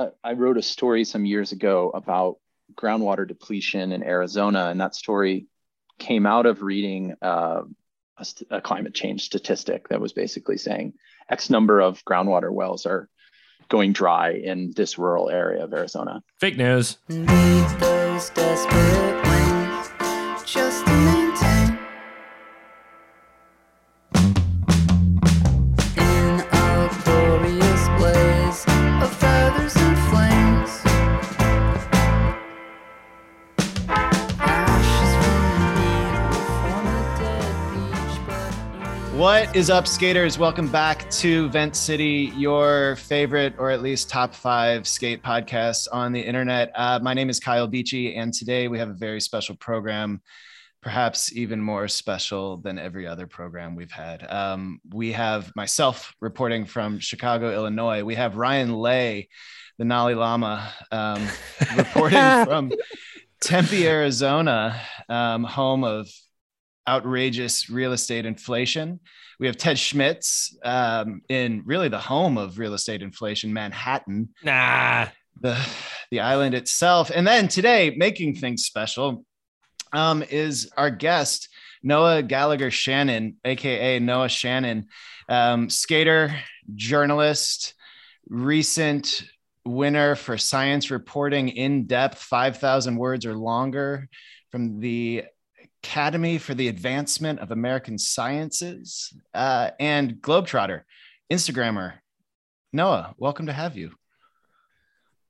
uh, I wrote a story some years ago about groundwater depletion in Arizona, and that story came out of reading uh, a, a, climate change statistic that was basically saying X number of groundwater wells are going dry in this rural area of Arizona. Fake news. What is up, skaters? Welcome back to Vent City, your favorite or at least top five skate podcasts on the internet. Uh, my name is Kyle Beachy, and today we have a very special program, perhaps even more special than every other program we've had. Um, we have myself reporting from Chicago, Illinois. We have Ryan Lay, the Nali Lama, um, reporting from Tempe, Arizona, um, home of outrageous real estate inflation. We have Ted Schmitz um, in really the home of real estate inflation, Manhattan. Nah. The, the island itself. And then today, making things special, um, is our guest, Noah Gallagher Shannon, AKA Noah Shannon, um, skater, journalist, recent winner for science reporting in depth, 5,000 words or longer from the Academy for the Advancement of American Sciences, uh, and Globetrotter, Instagrammer. Noah, welcome to have you.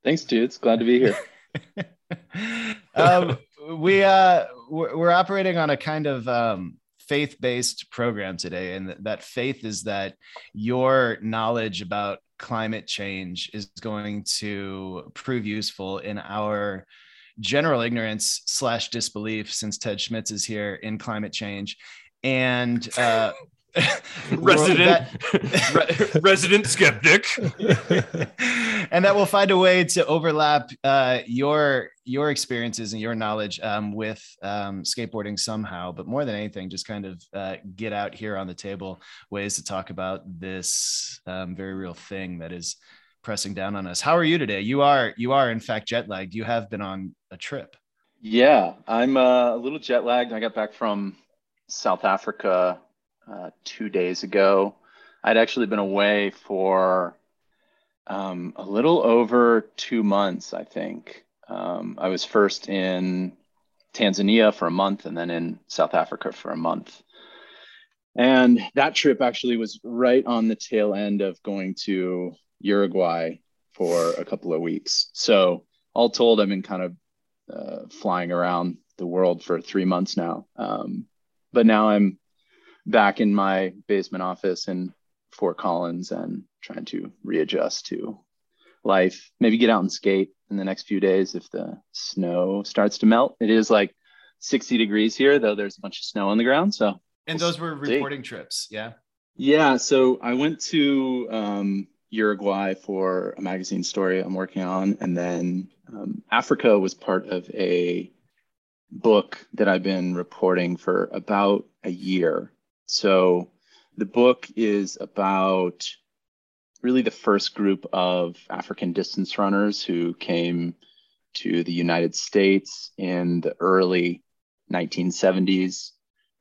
Thanks, dudes. Glad to be here. um, we uh, we're operating on a kind of um, faith-based program today, and that faith is that your knowledge about climate change is going to prove useful in our general ignorance slash disbelief since Ted Schmitz is here in climate change. And uh, resident re- resident skeptic and that will find a way to overlap uh, your your experiences and your knowledge um, with um, skateboarding somehow but more than anything just kind of uh, get out here on the table ways to talk about this um, very real thing that is pressing down on us. How are you today? You are you are in fact jet lagged. You have been on a trip. Yeah, I'm uh, a little jet lagged. I got back from South Africa uh, two days ago. I'd actually been away for um, a little over two months, I think. Um, I was first in Tanzania for a month and then in South Africa for a month. And that trip actually was right on the tail end of going to Uruguay for a couple of weeks. So, all told, I've been kind of uh, flying around the world for three months now. Um, but now I'm back in my basement office in Fort Collins and trying to readjust to life. Maybe get out and skate in the next few days if the snow starts to melt. It is like 60 degrees here, though there's a bunch of snow on the ground. So, and those were reporting trips, yeah. Yeah, so I went to um, Uruguay for a magazine story I'm working on. And then um, Africa was part of a book that I've been reporting for about a year. So the book is about really the first group of African distance runners who came to the United States in the early 1970s.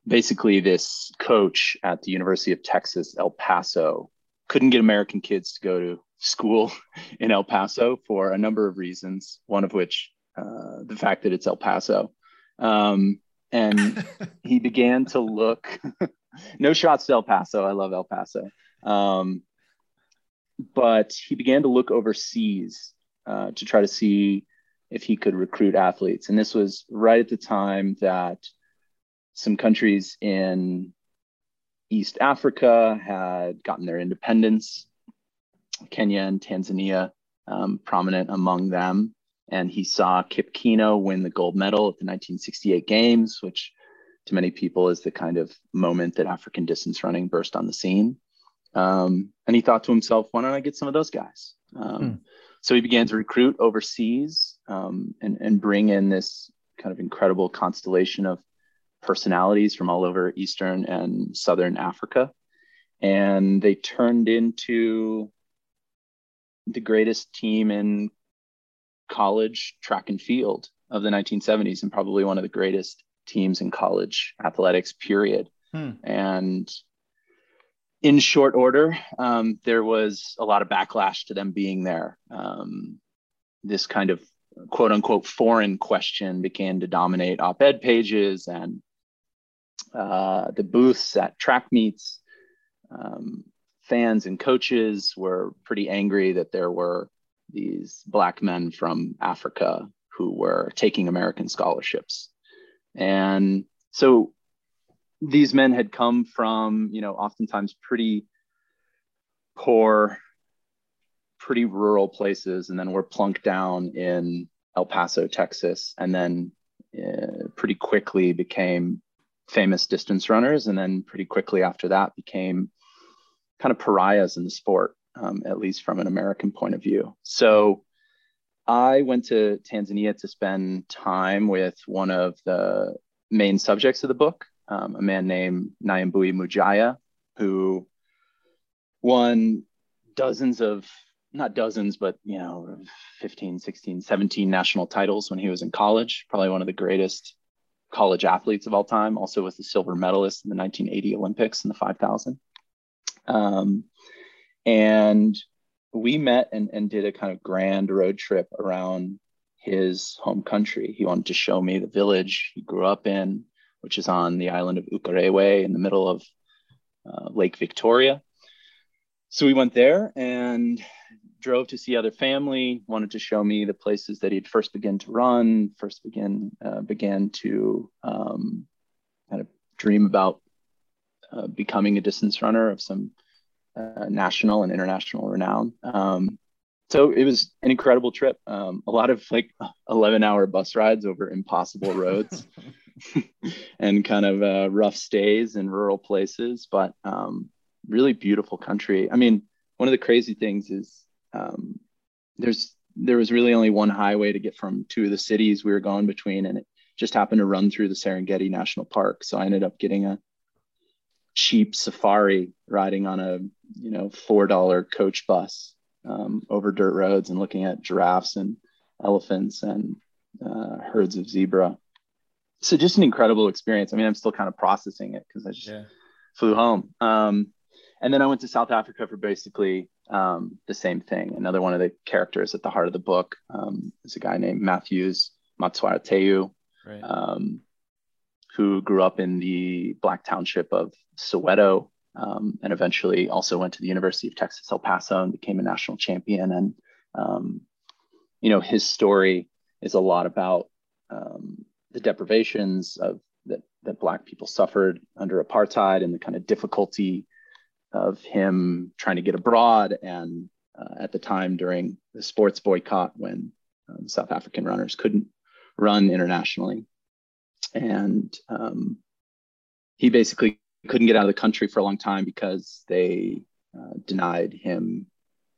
Basically, this coach at the University of Texas, El Paso, couldn't get American kids to go to school in El Paso for a number of reasons. One of which, uh, the fact that it's El Paso. Um, and he began to look. no shots to El Paso. I love El Paso. Um, but he began to look overseas uh, to try to see if he could recruit athletes. And this was right at the time that some countries in East Africa had gotten their independence, Kenya and Tanzania um, prominent among them. And he saw Kip Keino win the gold medal at the 1968 Games, which to many people is the kind of moment that African distance running burst on the scene. Um, and he thought to himself, why don't I get some of those guys? Um, hmm. So he began to recruit overseas um, and, and bring in this kind of incredible constellation of personalities from all over Eastern and Southern Africa. And they turned into the greatest team in college track and field of the 1970s and probably one of the greatest teams in college athletics, period. Hmm. And in short order, um, there was a lot of backlash to them being there. Um, this kind of quote unquote foreign question began to dominate op ed pages and uh, the booths at track meets. Um, fans and coaches were pretty angry that there were these black men from Africa who were taking American scholarships. And so these men had come from, you know, oftentimes pretty poor, pretty rural places, and then were plunked down in El Paso, Texas, and then uh, pretty quickly became famous distance runners. And then pretty quickly after that became kind of pariahs in the sport, um, at least from an American point of view. So I went to Tanzania to spend time with one of the main subjects of the book, um, a man named Nyambui Mujaya, who won dozens of, not dozens, but, you know, 15, 16, 17 national titles when he was in college, probably one of the greatest college athletes of all time, also was the silver medalist in the 1980 Olympics in the 5,000. Um, and we met and, and did a kind of grand road trip around his home country. He wanted to show me the village he grew up in, which is on the island of Ukerewe in the middle of uh, Lake Victoria. So we went there and drove to see other family, wanted to show me the places that he'd first begun to run, first begin, uh, began to um, kind of dream about uh, becoming a distance runner of some uh, national and international renown. Um, so it was an incredible trip. Um, a lot of like 11 hour bus rides over impossible roads and kind of uh, rough stays in rural places, but um, really beautiful country. I mean, one of the crazy things is um, there's there was really only one highway to get from two of the cities we were going between, and it just happened to run through the Serengeti National Park. So I ended up getting a cheap safari riding on a you know four dollar coach bus um, over dirt roads and looking at giraffes and elephants and uh, herds of zebra. So just an incredible experience. I mean, I'm still kind of processing it because I just yeah. flew home. Um, and then I went to South Africa for basically um, the same thing. Another one of the characters at the heart of the book um, is a guy named Matthews Motshwarateu right. um, who grew up in the Black Township of Soweto um, and eventually also went to the University of Texas El Paso and became a national champion. And um, you know, his story is a lot about um, the deprivations of that that Black people suffered under apartheid and the kind of difficulty of him trying to get abroad and uh, at the time during the sports boycott when um, South African runners couldn't run internationally. And um, he basically couldn't get out of the country for a long time because they uh, denied him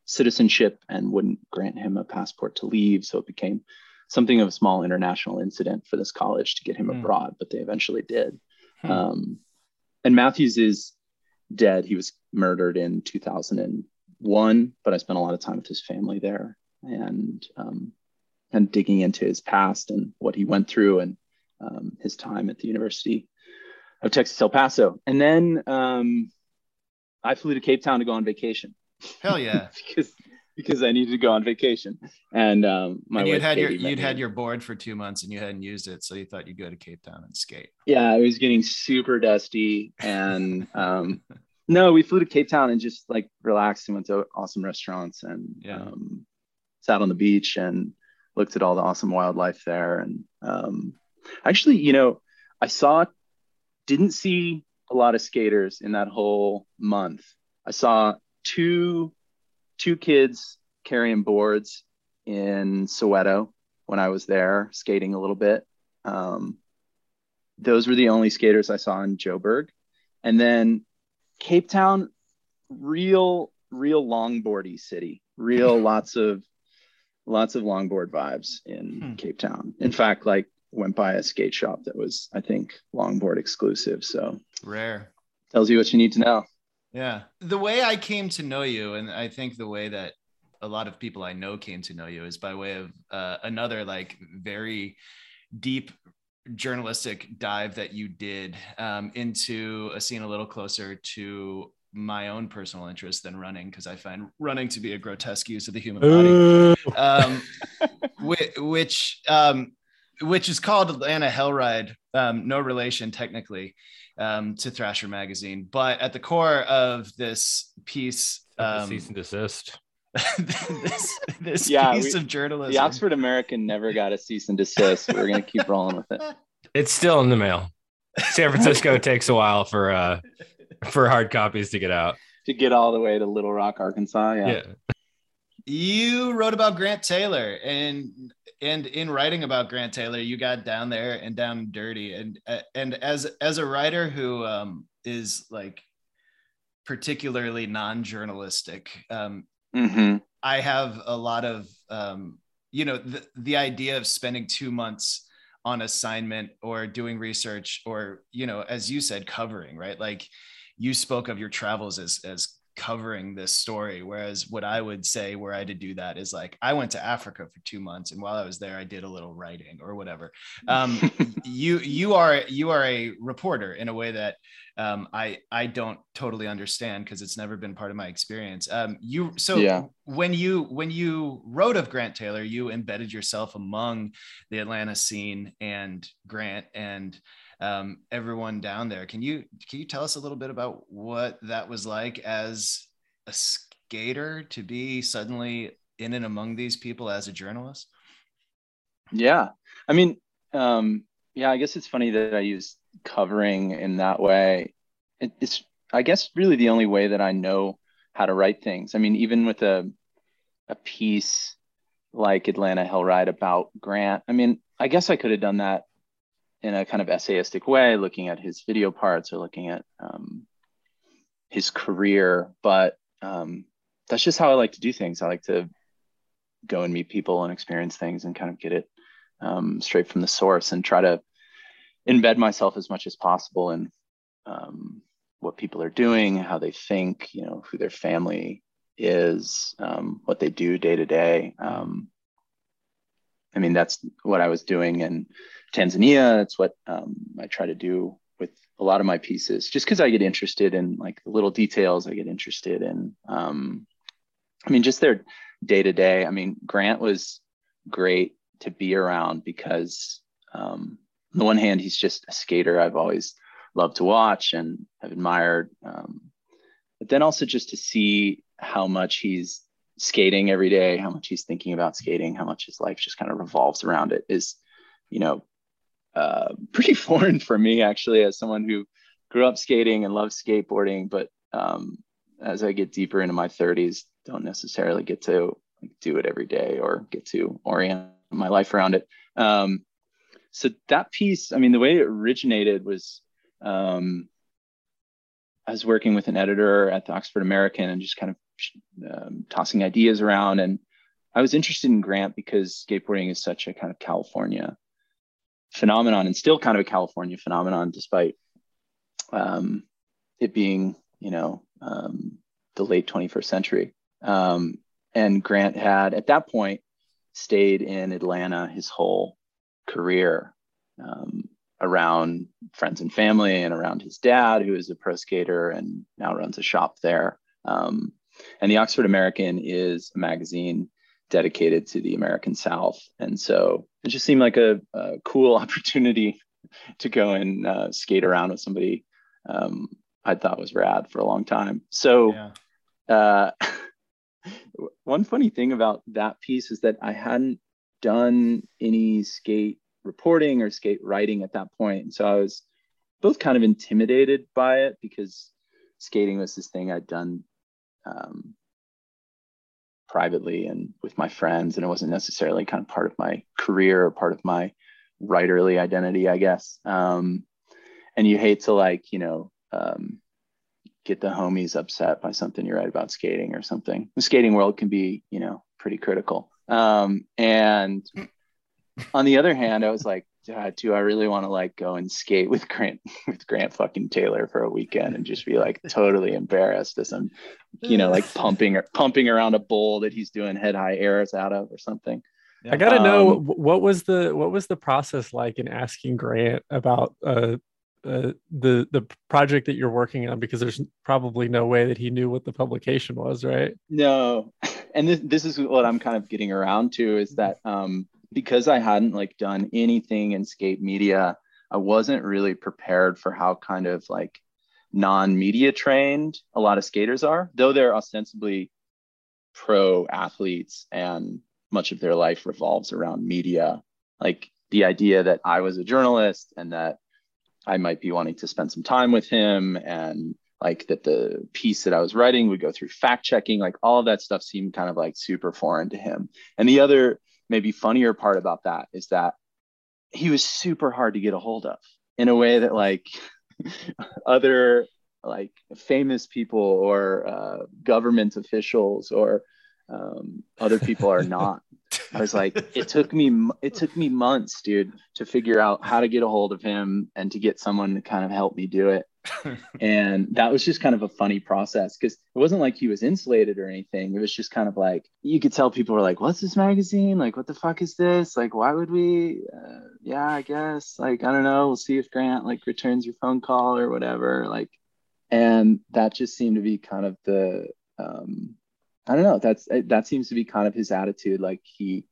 citizenship and wouldn't grant him a passport to leave. So it became something of a small international incident for this college to get him mm. abroad, but they eventually did. Hmm. Um, and Matthews is dead. He was murdered in 2001, but I spent a lot of time with his family there and um, and digging into his past and what he went through and um, his time at the University of Texas El Paso. And then um, I flew to Cape Town to go on vacation. Hell yeah! because because I needed to go on vacation, and um, my and you'd had Katie your you'd had your board for two months and you hadn't used it, so you thought you'd go to Cape Town and skate. Yeah, it was getting super dusty, and um, no, we flew to Cape Town and just like relaxed and went to awesome restaurants and yeah. um, sat on the beach and looked at all the awesome wildlife there. And um, actually, you know, I saw, didn't see a lot of skaters in that whole month. I saw two, two kids carrying boards in Soweto when I was there skating a little bit. Um, those were the only skaters I saw in Joburg. And then Cape Town, real, real longboardy city. Real lots of lots of longboard vibes in hmm. Cape Town. In fact, like went by a skate shop that was, I think, longboard exclusive. So rare. Tells you what you need to know. Yeah. The way I came to know you, and I think the way that a lot of people I know came to know you is by way of uh, another like very deep journalistic dive that you did um, into a scene a little closer to my own personal interest than running because I find running to be a grotesque use of the human body, um, which which, um, which is called Atlanta Hell Ride. Um, no relation technically um, to Thrasher magazine, but at the core of this piece, um, cease and desist. this this yeah, piece we, of journalism. The Oxford American never got a cease and desist. We're gonna keep rolling with it. It's still in the mail. San Francisco takes a while for uh for hard copies to get out. To get all the way to Little Rock, Arkansas. Yeah. You wrote about Grant Taylor and and in writing about Grant Taylor, you got down there and down dirty. And and as as a writer who um, is like particularly non-journalistic, um, mm-hmm. I have a lot of um, you know the, the idea of spending two months on assignment or doing research or you know as you said covering right like you spoke of your travels as as covering this story whereas what i would say where i to do that is like i went to africa for two months and while i was there i did a little writing or whatever um, you you are you are a reporter in a way that um, i i don't totally understand because it's never been part of my experience um, you so yeah. when you when you wrote of grant taylor you embedded yourself among the atlanta scene and grant and um, everyone down there. Can you can you tell us a little bit about what that was like as a skater to be suddenly in and among these people as a journalist? Yeah, I mean, um, yeah, I guess it's funny that I use covering in that way. It, it's I guess really the only way that I know how to write things. I mean, even with a a piece like Atlanta Hell Ride about Grant, I mean, I guess I could have done that in a kind of essayistic way, looking at his video parts or looking at um, his career. But um, that's just how I like to do things. I like to go and meet people and experience things and kind of get it um, straight from the source and try to embed myself as much as possible in um, what people are doing, how they think, you know, who their family is, um, what they do day to day. I mean, that's what I was doing in Tanzania. That's what um, I try to do with a lot of my pieces, just because I get interested in like the little details. I get interested in, um, I mean, just their day to day. I mean, Grant was great to be around because, um, on the one hand, he's just a skater I've always loved to watch and have admired. Um, but then also just to see how much he's skating every day, how much he's thinking about skating, how much his life just kind of revolves around it is, you know, uh, pretty foreign for me actually, as someone who grew up skating and loves skateboarding, but um, as I get deeper into my 30s, don't necessarily get to do it every day or get to orient my life around it. Um, so that piece, I mean, the way it originated was um, I was working with an editor at the Oxford American and just kind of um, tossing ideas around. And I was interested in Grant because skateboarding is such a kind of California phenomenon and still kind of a California phenomenon, despite um, it being, you know, um, the late 21st century. Um, and Grant had, at that point, stayed in Atlanta his whole career um, around friends and family and around his dad, who is a pro skater and now runs a shop there. Um, and the Oxford American is a magazine dedicated to the American South. And so it just seemed like a, a cool opportunity to go and uh, skate around with somebody um, I thought was rad for a long time. So, yeah. uh, one funny thing about that piece is that I hadn't done any skate reporting or skate writing at that point. And so I was both kind of intimidated by it because skating was this thing I'd done um, privately and with my friends and it wasn't necessarily kind of part of my career or part of my writerly identity i guess. Um, and you hate to like you know um, get the homies upset by something you write about skating or something. The skating world can be you know pretty critical. Um, and on the other hand i was like do I really want to like go and skate with Grant with Grant fucking Taylor for a weekend and just be like totally embarrassed as I'm, you know, like pumping or pumping around a bowl that he's doing head high airs out of or something. I gotta know Um, what was the what was the process like in asking Grant about uh, uh, the the project that you're working on because there's probably no way that he knew what the publication was, right? No, and this this is what I'm kind of getting around to is that um, because I hadn't like done anything in skate media, I wasn't really prepared for how kind of like non-media trained a lot of skaters are, though they're ostensibly pro athletes and much of their life revolves around media. Like the idea that I was a journalist and that I might be wanting to spend some time with him and like that the piece that I was writing would go through fact checking, like all of that stuff seemed kind of like super foreign to him. And the other maybe funnier part about that is that he was super hard to get a hold of in a way that like other like famous people or uh, government officials or um, other people are not. I was like, it took me it took me months, dude, to figure out how to get a hold of him and to get someone to kind of help me do it. And that was just kind of a funny process because it wasn't like he was insulated or anything. It was just kind of like you could tell people were like, "What's this magazine? Like, what the fuck is this? Like, why would we? Uh, yeah, I guess. Like, I don't know. We'll see if Grant like returns your phone call or whatever. Like, and that just seemed to be kind of the um, I don't know. That's that seems to be kind of his attitude. Like he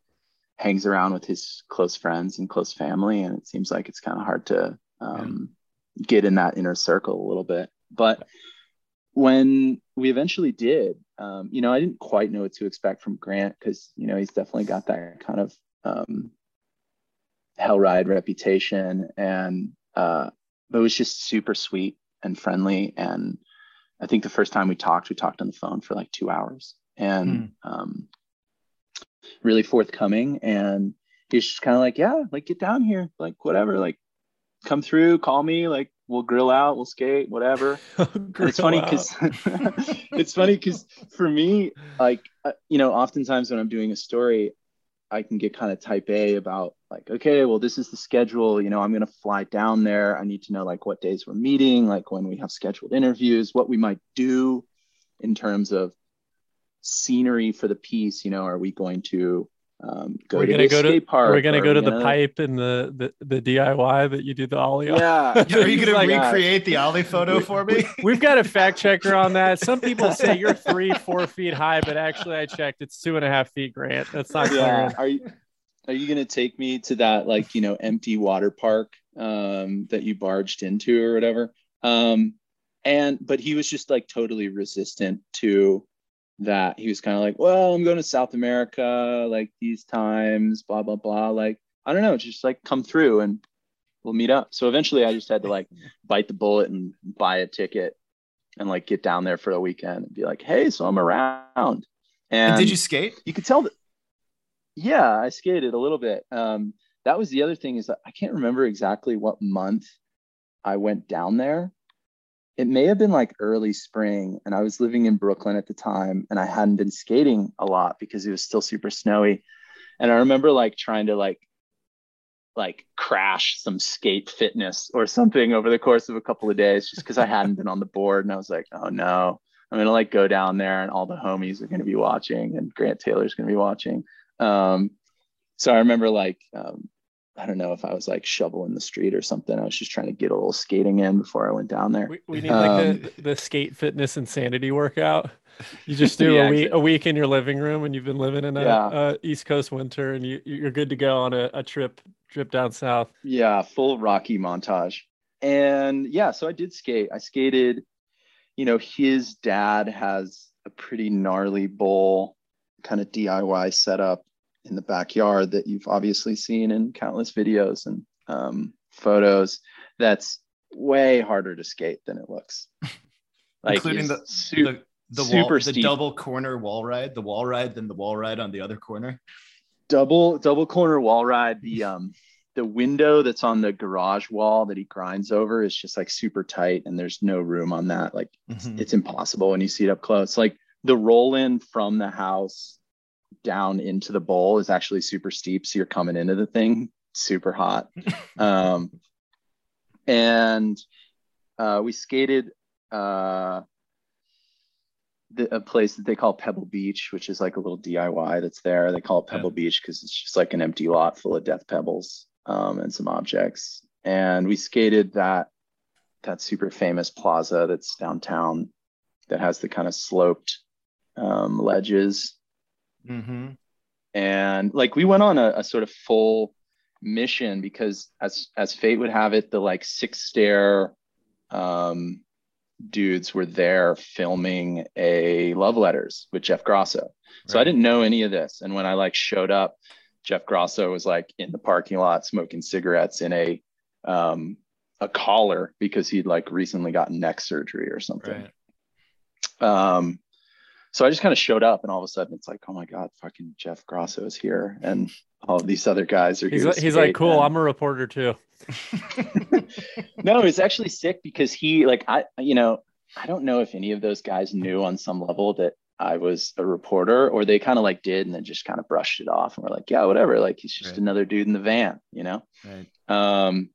hangs around with his close friends and close family, and it seems like it's kind of hard to um. Get in that inner circle a little bit. But when we eventually did, um, you know, I didn't quite know what to expect from Grant because you know he's definitely got that kind of um, hell ride reputation, and uh, but it was just super sweet and friendly and. I think the first time we talked, we talked on the phone for like two hours and mm. um, really forthcoming. And he's just kind of like, yeah, like get down here, like whatever, like come through, call me, like we'll grill out, we'll skate, whatever. it's funny because it's funny because for me, like uh, you know, oftentimes when I'm doing a story, I can get kind of type A about like, okay, well, this is the schedule. You know, I'm going to fly down there. I need to know like what days we're meeting, like when we have scheduled interviews, what we might do in terms of scenery for the piece. You know, are we going to um, go we're to gonna the go skate to, park? We're going to Are go to the gonna- pipe and the, the, the DIY that you do the ollie on. Yeah. Are you gonna Like, recreate the Ollie photo for me? We've got a fact checker on that. Some people say you're three, four feet high, but actually I checked. It's two and a half feet, Grant. That's not yeah. clear. Are you are you gonna take me to that like you know empty water park um, that you barged into or whatever? Um, and but he was just like totally resistant to that. He was kind of like, well, I'm going to South America like these times, blah blah blah. Like I don't know, just like come through and we'll meet up. So eventually, I just had to like bite the bullet and buy a ticket and like get down there for a weekend and be like, hey, so I'm around. And, And did you skate? you could tell that yeah i skated a little bit um that was the other thing is that i can't remember exactly what month i went down there it may have been like early spring and i was living in brooklyn at the time and i hadn't been skating a lot because it was still super snowy. And i remember like trying to like like crash some skate fitness or something over the course of a couple of days just because i hadn't been on the board and i was like oh no. I'm gonna like go down there and all the homies are gonna be watching and grant taylor's gonna be watching. Um, so I remember like, um, I don't know if I was like shoveling the street or something. I was just trying to get a little skating in before I went down there. We, we need like Um, the, the skate fitness insanity workout. You just do Yeah, a week exactly. a week in your living room, and you've been living in a, Yeah. a East Coast winter, and you you're good to go on a, a trip trip down south. Yeah, full Rocky montage. And yeah, so I did skate. I skated, you know, his dad has a pretty gnarly bowl kind of DIY setup in the backyard that you've obviously seen in countless videos and um, photos. That's way harder to skate than it looks. Including the- su- the the super wall, the double corner wall ride, the wall ride, then the wall ride on the other corner. double double corner wall ride the um the window that's on the garage wall that he grinds over is just like super tight and there's no room on that like Mhm. it's impossible when you see it up close like the roll in from the house down into the bowl is actually super steep so you're coming into the thing super hot. um, and uh, we skated uh, the, a place that they call Pebble Beach, which is like a little DIY that's there. They call it Pebble yeah. Beach because it's just like an empty lot full of death pebbles um, and some objects. And we skated that that super famous plaza that's downtown that has the kind of sloped um, ledges. Mm-hmm. And like we went on a, a sort of full mission because as as fate would have it, the like six stair um, dudes were there filming a love letters with Jeff Grosso. Right. So I didn't know any of this. And when I like showed up, Jeff Grosso was like in the parking lot smoking cigarettes in a um, a collar because he'd like recently gotten neck surgery or something. Right. Um, so I just kind of showed up, and all of a sudden it's like, oh my god, fucking Jeff Grosso is here, and all of these other guys are he's, here. He's like, cool, and... I'm a reporter too. no, it's actually sick because he like I, you know, I don't know if any of those guys knew on some level that I was a reporter, or they kind of like did and then just kind of brushed it off and were like, yeah, whatever. Like he's just right. another dude in the van, you know. Right. Um,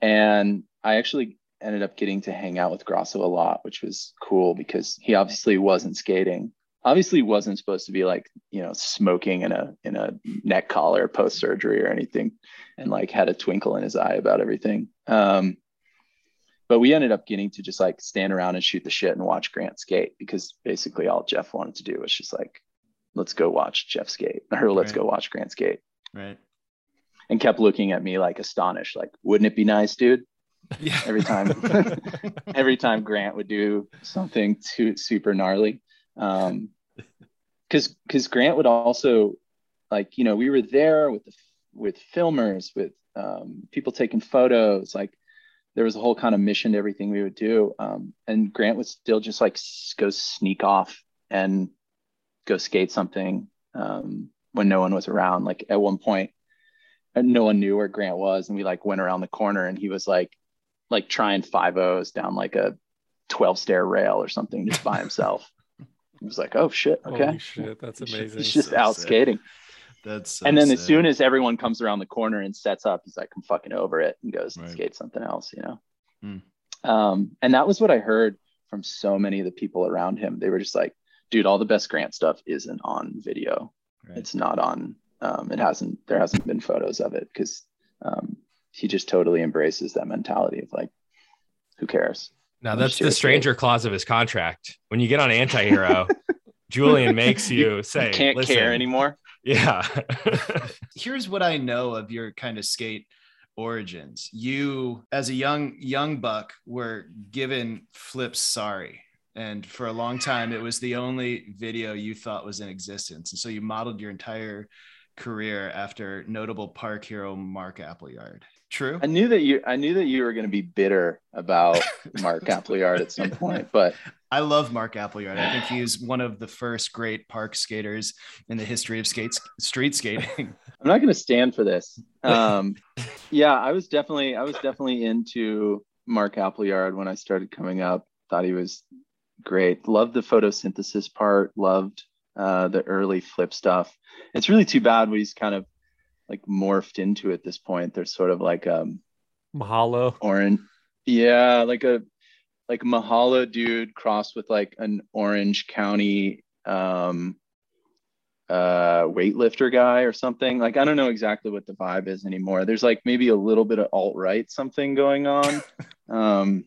and I actually ended up getting to hang out with Grosso a lot, which was cool because he obviously wasn't skating. Obviously wasn't supposed to be like, you know, smoking in a in a neck collar post surgery or anything and like had a twinkle in his eye about everything. Um, but we ended up getting to just like stand around and shoot the shit and watch Grant skate because basically all Jeff wanted to do was just like, let's go watch Jeff skate or let's right. go watch Grant skate. Right. And kept looking at me like astonished, like, wouldn't it be nice, dude? Yeah. Every time, every time Grant would do something too super gnarly. Um, cause, cause Grant would also like, you know, we were there with the, with filmers, with um, people taking photos, like there was a whole kind of mission to everything we would do. Um, and Grant would still just like go sneak off and go skate something um, when no one was around. Like at one point, no one knew where Grant was, and we like went around the corner, and he was like, like trying five O's down like a twelve stair rail or something just by himself. he was like, "Oh shit, okay, Holy shit, that's amazing." He's just so out sick. skating. That's so and then sick. as soon as everyone comes around the corner and sets up, he's like, I'm fucking over it and goes right. and skates something else, you know? Mm. Um, and that was what I heard from so many of the people around him. They were just like, dude, all the best Grant stuff isn't on video. Right. It's not on, um, it hasn't, there hasn't been photos of it because um, he just totally embraces that mentality of like, who cares? Now that's the stranger clause of his contract. When you get on anti-hero, Julien makes you say, you can't care anymore. Yeah. Here's what I know of your kind of skate origins. You, as a young young buck, were given flips sorry. And for a long time, it was the only video you thought was in existence. And so you modeled your entire career after notable park hero Mark Appleyard. True. I knew that you I knew that you were going to be bitter about Mark Appleyard at some point, but I love Mark Appleyard. I think he's one of the first great park skaters in the history of skates street skating. I'm not going to stand for this. Um, yeah, I was definitely I was definitely into Mark Appleyard when I started coming up. Thought he was great. Loved the photosynthesis part. Loved uh, the early flip stuff. It's really too bad when he's kind of like morphed into at this point. There's sort of like um Mahalo. Orange. Yeah, like a like Mahalo dude crossed with like an Orange County um uh weightlifter guy or something. Like I don't know exactly what the vibe is anymore. There's like maybe a little bit of alt-right something going on. Um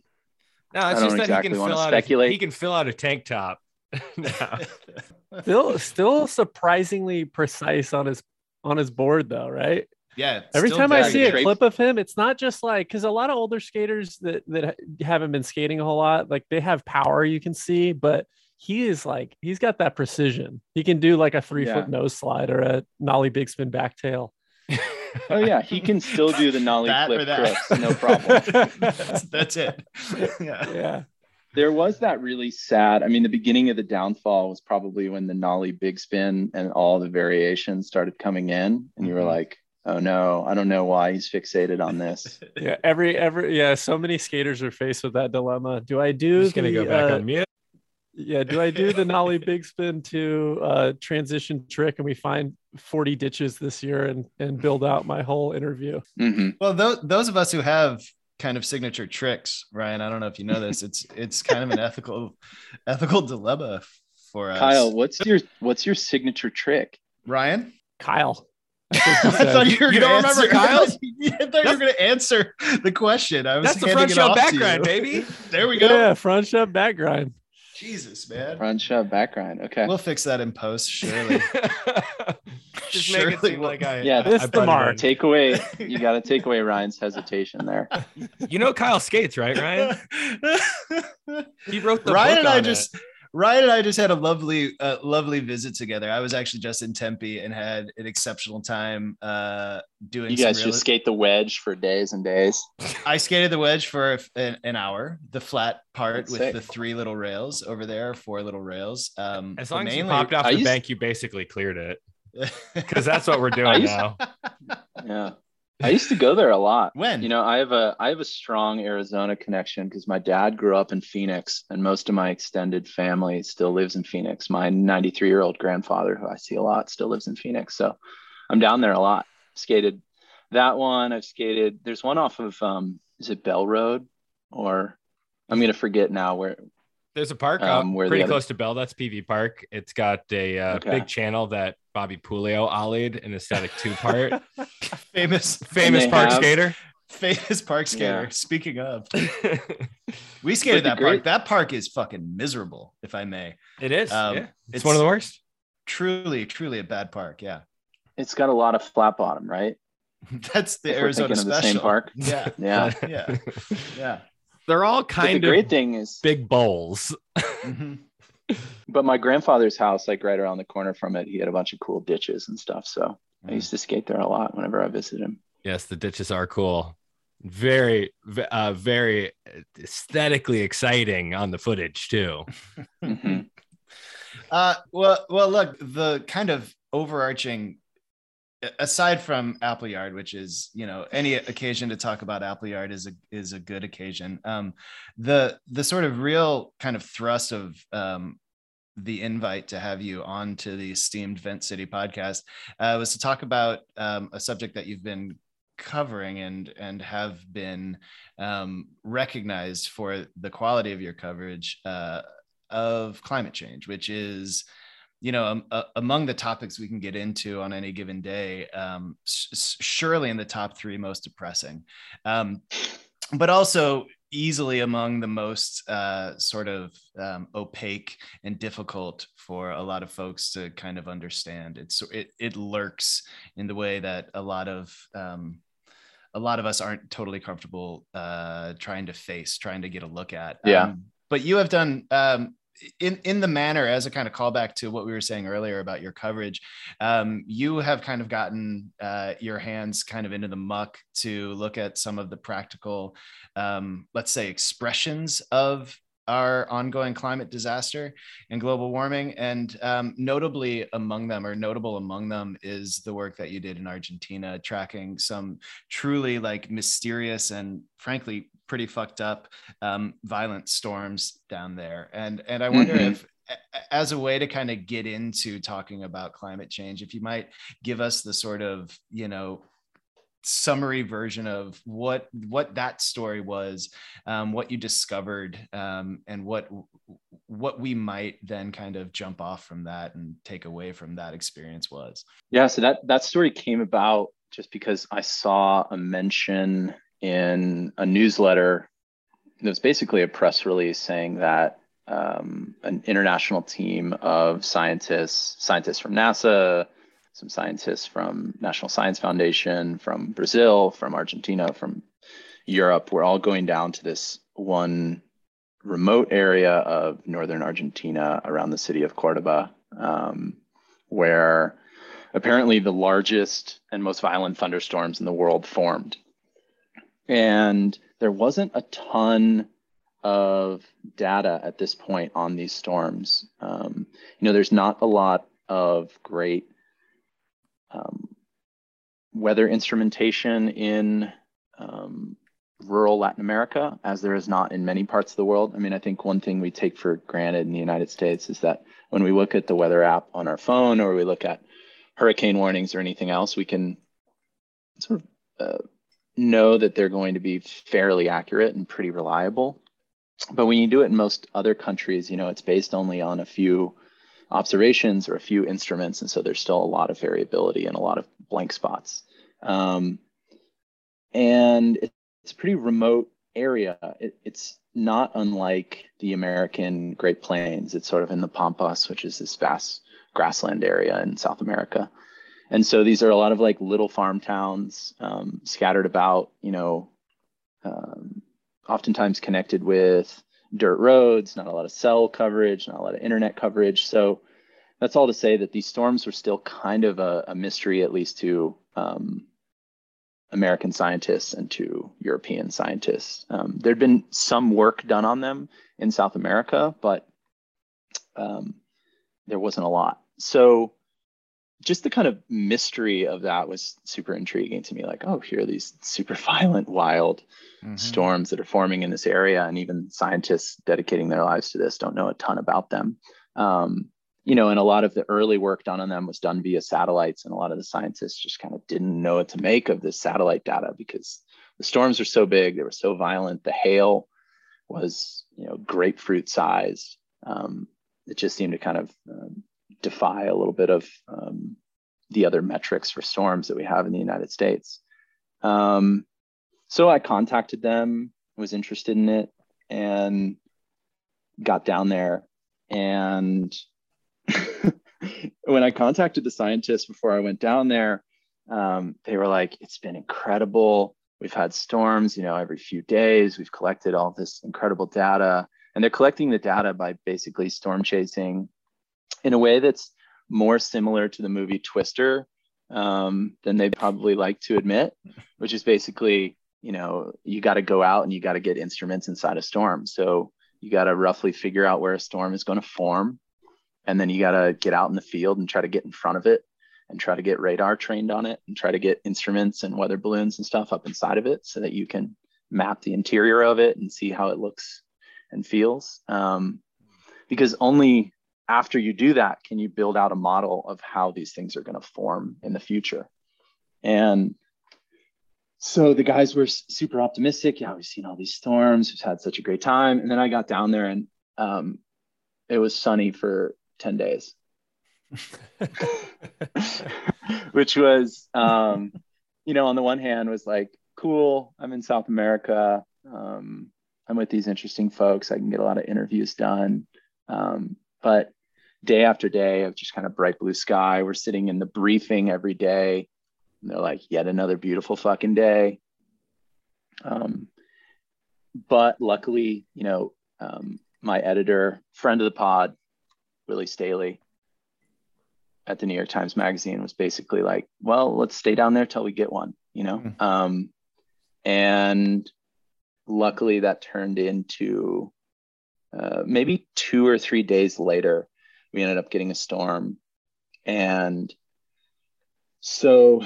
no, it's just that exactly he can fill out a, he can fill out a tank top. still still surprisingly precise on his on his board though, right? Yeah. Every time I see a clip of him, it's not just like because a lot of older skaters that that haven't been skating a whole lot, like they have power you can see, but he is like he's got that precision. He can do like a three yeah. foot nose slide or a nollie big spin back tail. oh yeah, he can still do the nollie flip crooks, no problem. that's, that's it. yeah. Yeah there was that really sad. I mean, the beginning of the downfall was probably when the nollie big spin and all the variations started coming in, and you were mm-hmm. like, "Oh no, I don't know why he's fixated on this." yeah, every every yeah, so many skaters are faced with that dilemma. Do I do? I'm just gonna go back uh, on mute. Yeah, do I do the nollie big spin to uh, transition trick, and we find 40 ditches this year and and build out my whole interview. Mm-hmm. Well, those those of us who have kind of signature tricks, Ryan. I don't know if you know this. It's it's kind of an ethical ethical dilemma for us. Kyle, what's your what's your signature trick? Ryan. Kyle. I, I thought you were You going to don't remember answer. Kyle's? Yeah, I thought you were going to answer the question. I was That's the handing front it show off to background, baby. There we go. Yeah, front shove back grind. Jesus, man. Front shove background. Okay. We'll fix that in post, surely. Just make it seem we'll- like I. Yeah, This I the butted mark. take away. You got to take away Ryan's hesitation there. You know Kyle skates, right, Ryan? He wrote the Ryan book and I on just Ryan and I just had a lovely, uh, lovely visit together. I was actually just in Tempe and had an exceptional time uh, doing. You some guys real- just skate the wedge for days and days. I skated the wedge for an, an hour, the flat part That's with sick. the three little rails over there, four little rails. Um, As but long as you popped off I the used- bank, you basically cleared it. Because that's what we're doing used- now. Yeah. I used to go there a lot. when You know, I have a I have a strong Arizona connection because my dad grew up in Phoenix, and most of my extended family still lives in Phoenix. My 93 year old grandfather, who I see a lot, still lives in Phoenix. So I'm down there a lot. Skated that one. I've skated. There's one off of um, is it Bell Road, or I'm gonna forget now where. There's a park Um, where the pretty other- close to Bell. That's PV Park. It's got a uh, Okay. big channel that Bobby Puleo ollied in a static two part. famous, Famous park have- skater. famous park skater. Yeah. Speaking of, we skated that great- park. That park is fucking miserable, if I may. is. Um, yeah. It's, it's- one of the worst. Truly, truly a bad park. Yeah, It's got a lot of flat bottom, right? that's the If we're Arizona thinking of the special. same park. Yeah, Yeah. yeah, yeah. They're all But the kind great of thing is, big bowls. Mhm. but my grandfather's house, like right around the corner from it, he had a bunch of cool ditches and stuff. So I used to skate there a lot whenever I visited him. Yes, the ditches are cool. Very, uh, very aesthetically exciting on the footage too. Mhm. Uh, well, well, look, the kind of overarching, aside from Appleyard, which is you know any occasion to talk about Appleyard is a is a good occasion. Um, the the sort of real kind of thrust of um, the invite to have you on to the esteemed Vent City podcast uh, was to talk about um, a subject that you've been covering and and have been um, recognized for the quality of your coverage uh, of climate change, which is you know um, uh, among the topics we can get into on any given day um, s- surely in the top three most depressing um, but also easily among the most uh, sort of um, opaque and difficult for a lot of folks to kind of understand. It's it it lurks in the way that a lot of um, a lot of us aren't totally comfortable uh, trying to face, trying to get a look at. Yeah. Um, but you have done um, in in the manner as a kind of callback to what we were saying earlier about your coverage. Um, you have kind of gotten uh, your hands kind of into the muck to look at some of the practical, um, let's say, expressions of our ongoing climate disaster and global warming. And um, notably among them, or notable among them, is the work that you did in Argentina, tracking some truly like mysterious and frankly pretty fucked up um, violent storms down there. And and I wonder Mhm. if as a way to kind of get into talking about climate change, if you might give us the sort of, you know, summary version of what what that story was um, what you discovered um, and what what we might then kind of jump off from that and take away from that experience was Yeah, so that that story came about just because I saw a mention in a newsletter. It was basically a press release saying that um, an international team of scientists, scientists from NASA, some scientists from National Science Foundation, from Brazil, from Argentina, from Europe, were all going down to this one remote area of northern Argentina around the city of Cordoba, um, where apparently the largest and most violent thunderstorms in the world formed. And there wasn't a ton of data at this point on these storms. Um, you know, there's not a lot of great um, weather instrumentation in um, rural Latin America, as there is not in many parts of the world. I mean, I think one thing we take for granted in the United States is that when we look at the weather app on our phone or we look at hurricane warnings or anything else, we can sort of uh, know that they're going to be fairly accurate and pretty reliable. But when you do it in most other countries, you know, it's based only on a few observations or a few instruments. And so there's still a lot of variability and a lot of blank spots. Um, and it's a pretty remote area. It, it's not unlike the American Great Plains. It's sort of in the Pampas, which is this vast grassland area in South America. And so these are a lot of like little farm towns um, scattered about, you know, um, oftentimes connected with dirt roads, not a lot of cell coverage, not a lot of internet coverage. So that's all to say that these storms were still kind of a, a mystery, at least to um, American scientists and to European scientists. Um, there'd been some work done on them in South America, but um, there wasn't a lot. So just the kind of mystery of that was super intriguing to me. Like, oh, here are these super violent, wild mm-hmm. storms that are forming in this area, and even scientists dedicating their lives to this don't know a ton about them. Um, you know, and a lot of the early work done on them was done via satellites, and a lot of the scientists just kind of didn't know what to make of this satellite data because the storms were so big, they were so violent, the hail was, you know, grapefruit sized. Um, it just seemed to kind of um, defy a little bit of um, the other metrics for storms that we have in the United States. Um, so I contacted them, was interested in it, and got down there. And when I contacted the scientists before I went down there, um, they were like, "It's been incredible. We've had storms, you know, every few days. We've collected all this incredible data." And they're collecting the data by basically storm chasing in a way that's more similar to the movie Twister um, than they probably like to admit, which is basically, you know, you got to go out and you got to get instruments inside a storm. So you got to roughly figure out where a storm is going to form. And then you got to get out in the field and try to get in front of it and try to get radar trained on it and try to get instruments and weather balloons and stuff up inside of it so that you can map the interior of it and see how it looks and feels. Um, because only after you do that, can you build out a model of how these things are going to form in the future? And so the guys were super optimistic. Yeah, we've seen all these storms. We've had such a great time. And then I got down there and um, it was sunny for 10 days, which was, um, you know, on the one hand was like, cool, I'm in South America. Um, I'm with these interesting folks. I can get a lot of interviews done. Um, but day after day of just kind of bright blue sky. We're sitting in the briefing every day. And they're like, yet another beautiful fucking day. Um, but luckily, you know, um, my editor, friend of the pod, Willy Staley, at the New York Times Magazine was basically like, well, let's stay down there till we get one, you know? Mm-hmm. Um, and luckily that turned into uh, maybe two or three days later, we ended up getting a storm. And so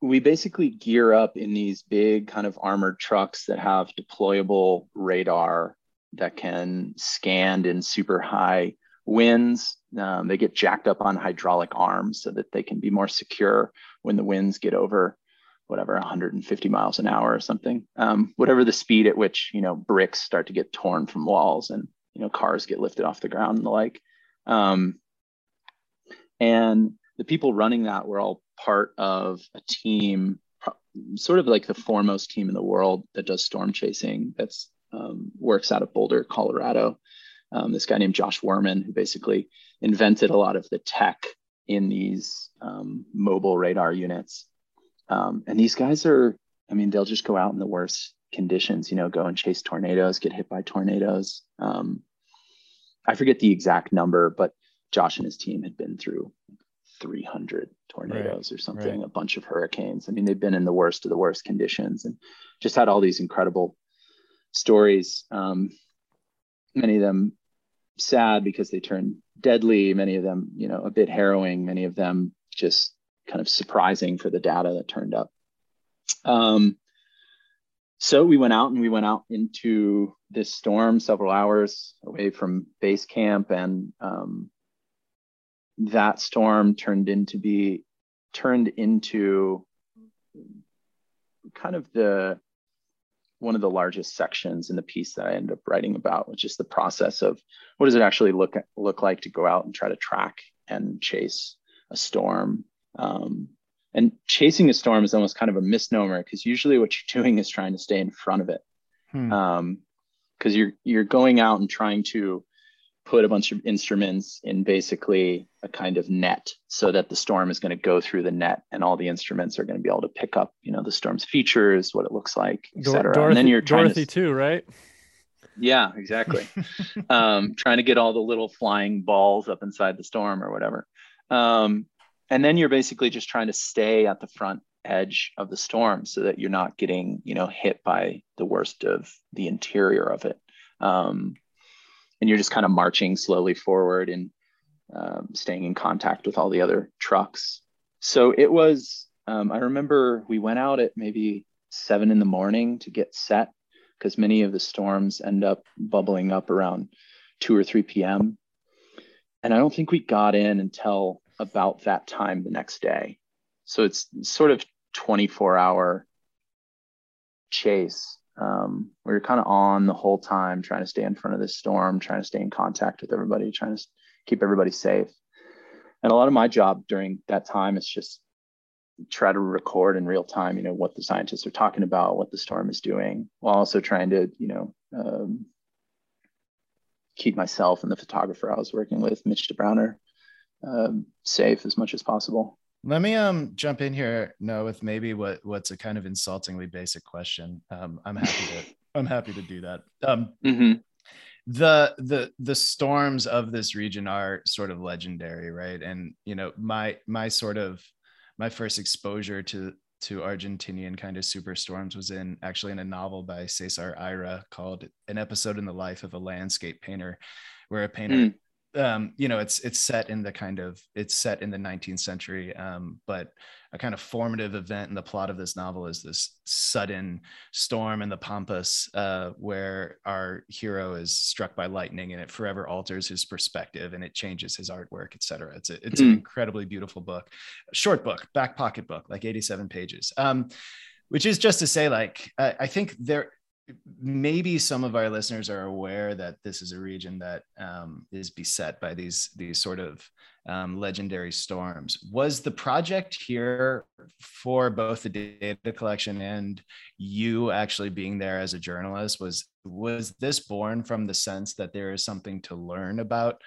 we basically gear up in these big kind of armored trucks that have deployable radar that can scan in super high winds. Um, they get jacked up on hydraulic arms so that they can be more secure when the winds get over whatever 150 miles an hour or something um, whatever the speed at which you know bricks start to get torn from walls and you know cars get lifted off the ground and the like. Um, and the people running that were all part of a team sort of like the foremost team in the world that does storm chasing that's um, works out of boulder colorado. Um, this guy named josh Wurman who basically invented a lot of the tech in these um, mobile radar units. Um, and these guys are i mean they'll just go out in the worst conditions, you know, go and chase tornadoes, get hit by tornadoes. Um, I forget the exact number, but Josh and his team had been through 300 tornadoes right, or something, right. a bunch of hurricanes. I mean, they've been in the worst of the worst conditions and just had all these incredible stories. Um, many of them sad because they turned deadly, many of them, you know, a bit harrowing, many of them just kind of surprising for the data that turned up. Um, so we went out and we went out into this storm several hours away from base camp and um, that storm turned into be turned into kind of the one of the largest sections in the piece that I ended up writing about, which is the process of what does it actually look look like to go out and try to track and chase a storm. Um, and chasing a storm is almost kind of a misnomer because usually what you're doing is trying to stay in front of it. Hmm. Um, because you're you're going out and trying to put a bunch of instruments in basically a kind of net so that the storm is going to go through the net and all the instruments are going to be able to pick up you know the storm's features what it looks like etc and then you're trying Dorothy to, too right yeah exactly um, trying to get all the little flying balls up inside the storm or whatever um, and then you're basically just trying to stay at the front edge of the storm so that you're not getting you know hit by the worst of the interior of it um, and you're just kind of marching slowly forward and um, staying in contact with all the other trucks. So it was, um, I remember we went out at maybe seven in the morning to get set because many of the storms end up bubbling up around 2 or 3 p.m. And I don't think we got in until about that time the next day. So it's sort of 24 hour chase um, you're kind of on the whole time trying to stay in front of this storm trying to stay in contact with everybody trying to keep everybody safe and a lot of my job during that time is just try to record in real time you know what the scientists are talking about what the storm is doing while also trying to you know um, keep myself and the photographer i was working with mitch Dobrowner um, safe as much as possible let me um jump in here, no, with maybe what what's a kind of insultingly basic question. Um, I'm happy to I'm happy to do that. Um, mm-hmm. the the the storms of this region are sort of legendary, right? And you know, my my sort of my first exposure to to Argentinian kind of superstorms was in actually in a novel by Cesar Aira called An Episode in the Life of a Landscape Painter, where a painter mm um, you know, it's it's set in the kind of it's set in the 19th century, um, but a kind of formative event in the plot of this novel is this sudden storm in the Pampas, uh, where our hero is struck by lightning, and it forever alters his perspective, and it changes his artwork, etc. It's a, it's an hmm. incredibly beautiful book, short book, back pocket book, like 87 pages. Um, which is just to say, like I, I think there maybe some of our listeners are aware that this is a region that um, is beset by these these sort of um, legendary storms. Was the project here for both the data collection and you actually being there as a journalist? Was was this born from the sense that there is something to learn about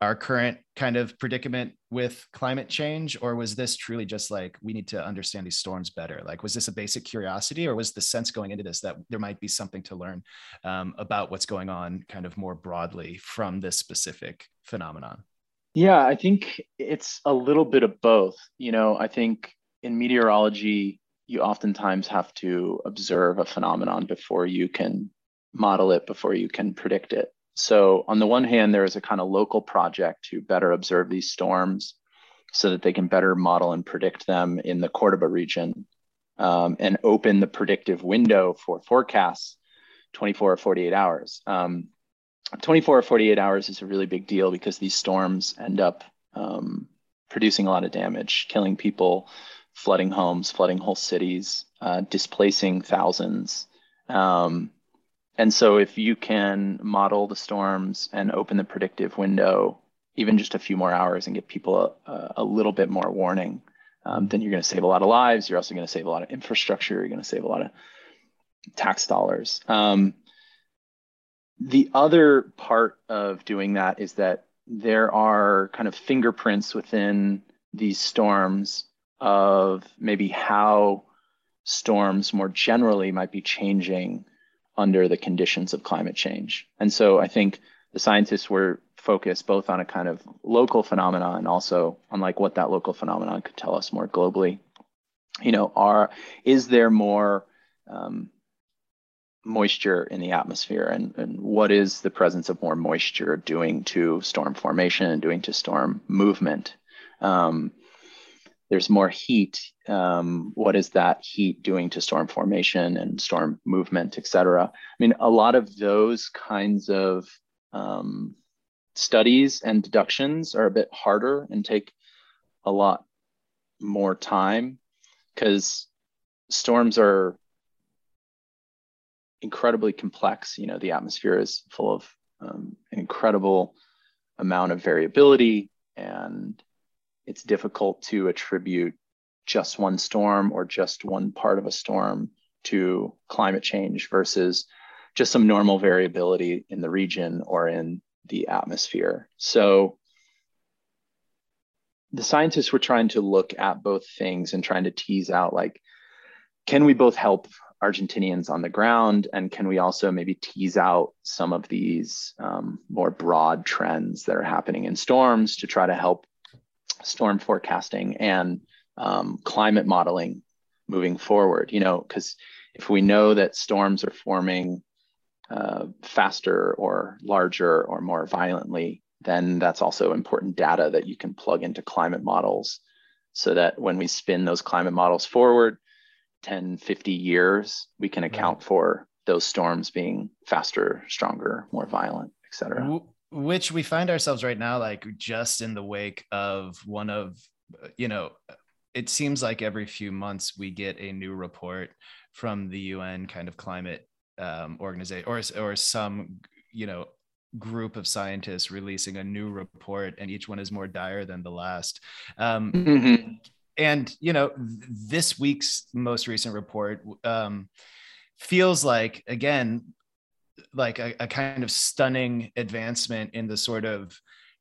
our current kind of predicament with climate change or was this truly just like we need to understand these storms better? Like was this a basic curiosity or was the sense going into this that there might be something to learn um, about what's going on kind of more broadly from this specific phenomenon? Yeah i think it's a little bit of both. You know i think in meteorology you oftentimes have to observe a phenomenon before you can model it before you can predict it so on the one hand, there is a kind of local project to better observe these storms so that they can better model and predict them in the Cordoba region um, and open the predictive window for forecasts 24 or 48 hours. Um, 24 or 48 hours is a really big deal because these storms end up um, producing a lot of damage, killing people, flooding homes, flooding whole cities, uh, displacing thousands. Um, and so if you can model the storms and open the predictive window even just a few more hours and give people a, a little bit more warning, um, then you're going to save a lot of lives. You're also going to save a lot of infrastructure. You're going to save a lot of tax dollars. Um, the other part of doing that is that there are kind of fingerprints within these storms of maybe how storms more generally might be changing under the conditions of climate change. And so I think the scientists were focused both on a kind of local phenomenon and also on like what that local phenomenon could tell us more globally. You know, are is there more um, moisture in the atmosphere and, and what is the presence of more moisture doing to storm formation and doing to storm movement? Um, there's more heat. Um, what is that heat doing to storm formation and storm movement, et cetera? I mean, a lot of those kinds of um, studies and deductions are a bit harder and take a lot more time because storms are incredibly complex. You know, the atmosphere is full of um, an incredible amount of variability, and it's difficult to attribute just one storm or just one part of a storm to climate change versus just some normal variability in the region or in the atmosphere. So the scientists were trying to look at both things and trying to tease out like, can we both help Argentinians on the ground? And can we also maybe tease out some of these um, more broad trends that are happening in storms to try to help storm forecasting and um, climate modeling moving forward? You know, because if we know that storms are forming uh, faster or larger or more violently, then that's also important data that you can plug into climate models so that when we spin those climate models forward 10, 50 years, we can account right. for those storms being faster, stronger, more violent, et cetera. Which we find ourselves right now, like just in the wake of one of, you know, it seems like every few months we get a new report from the UN kind of climate um, organization or or some you know group of scientists releasing a new report and each one is more dire than the last um, mm-hmm. and you know this week's most recent report um, feels like again like a, a, kind of stunning advancement in the sort of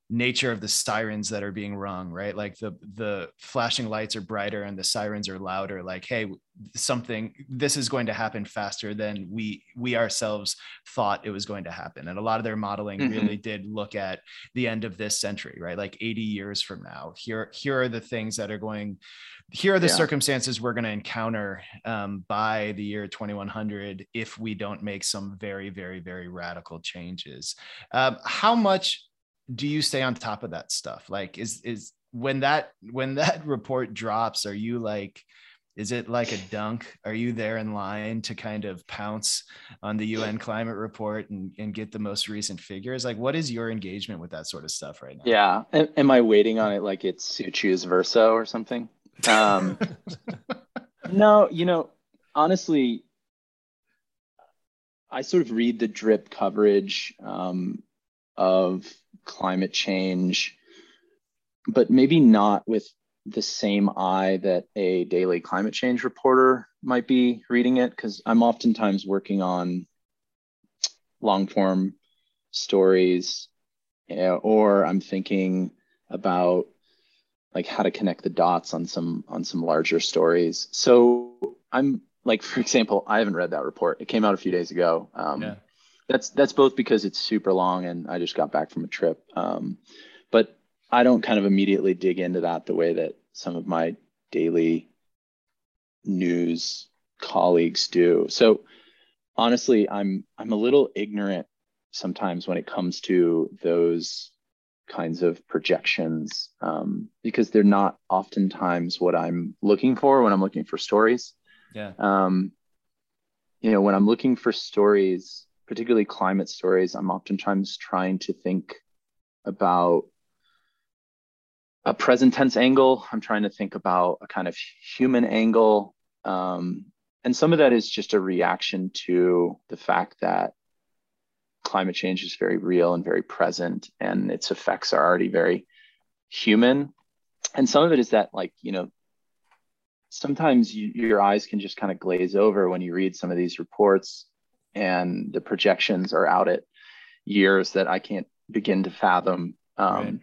nature of the sirens that are being rung right? Like the the flashing lights are brighter and the sirens are louder. Like hey something this is going to happen faster than we we ourselves thought it was going to happen. And a lot of their modeling mm-hmm. really did look at the end of this century right? Like 80 years from now here here are the things that are going here are the yeah. circumstances we're going to encounter um, by the year 2100 if we don't make some very very very radical changes um, how much do you stay on top of that stuff? Like, is is when that when that report drops, are you like, is it like a dunk? Are you there in line to kind of pounce on the UN climate report and, and get the most recent figures? Like, what is your engagement with that sort of stuff right now? Yeah. Am I waiting on it like it's Suchu's verso or something? Um, no, you know, honestly, I sort of read the drip coverage um, of climate change, but maybe not with the same eye that a daily climate change reporter might be reading it, because I'm oftentimes working on long form stories, or I'm thinking about like how to connect the dots on some on some larger stories. So I'm like, for example, I haven't read that report. It came out a few days ago. Um, yeah that's that's both because it's super long and I just got back from a trip. Um, but I don't kind of immediately dig into that the way that some of my daily news colleagues do. So honestly, I'm I'm a little ignorant sometimes when it comes to those kinds of projections um, because they're not oftentimes what I'm looking for when I'm looking for stories. Yeah. Um, you know, when I'm looking for stories particularly climate stories, I'm oftentimes trying to think about a present tense angle. I'm trying to think about a kind of human angle. Um, and some of that is just a reaction to the fact that climate change is very real and very present, and its effects are already very human. And some of it is that, like, you know, sometimes you, your eyes can just kind of glaze over when you read some of these reports and the projections are out at years that I can't begin to fathom. Um, right.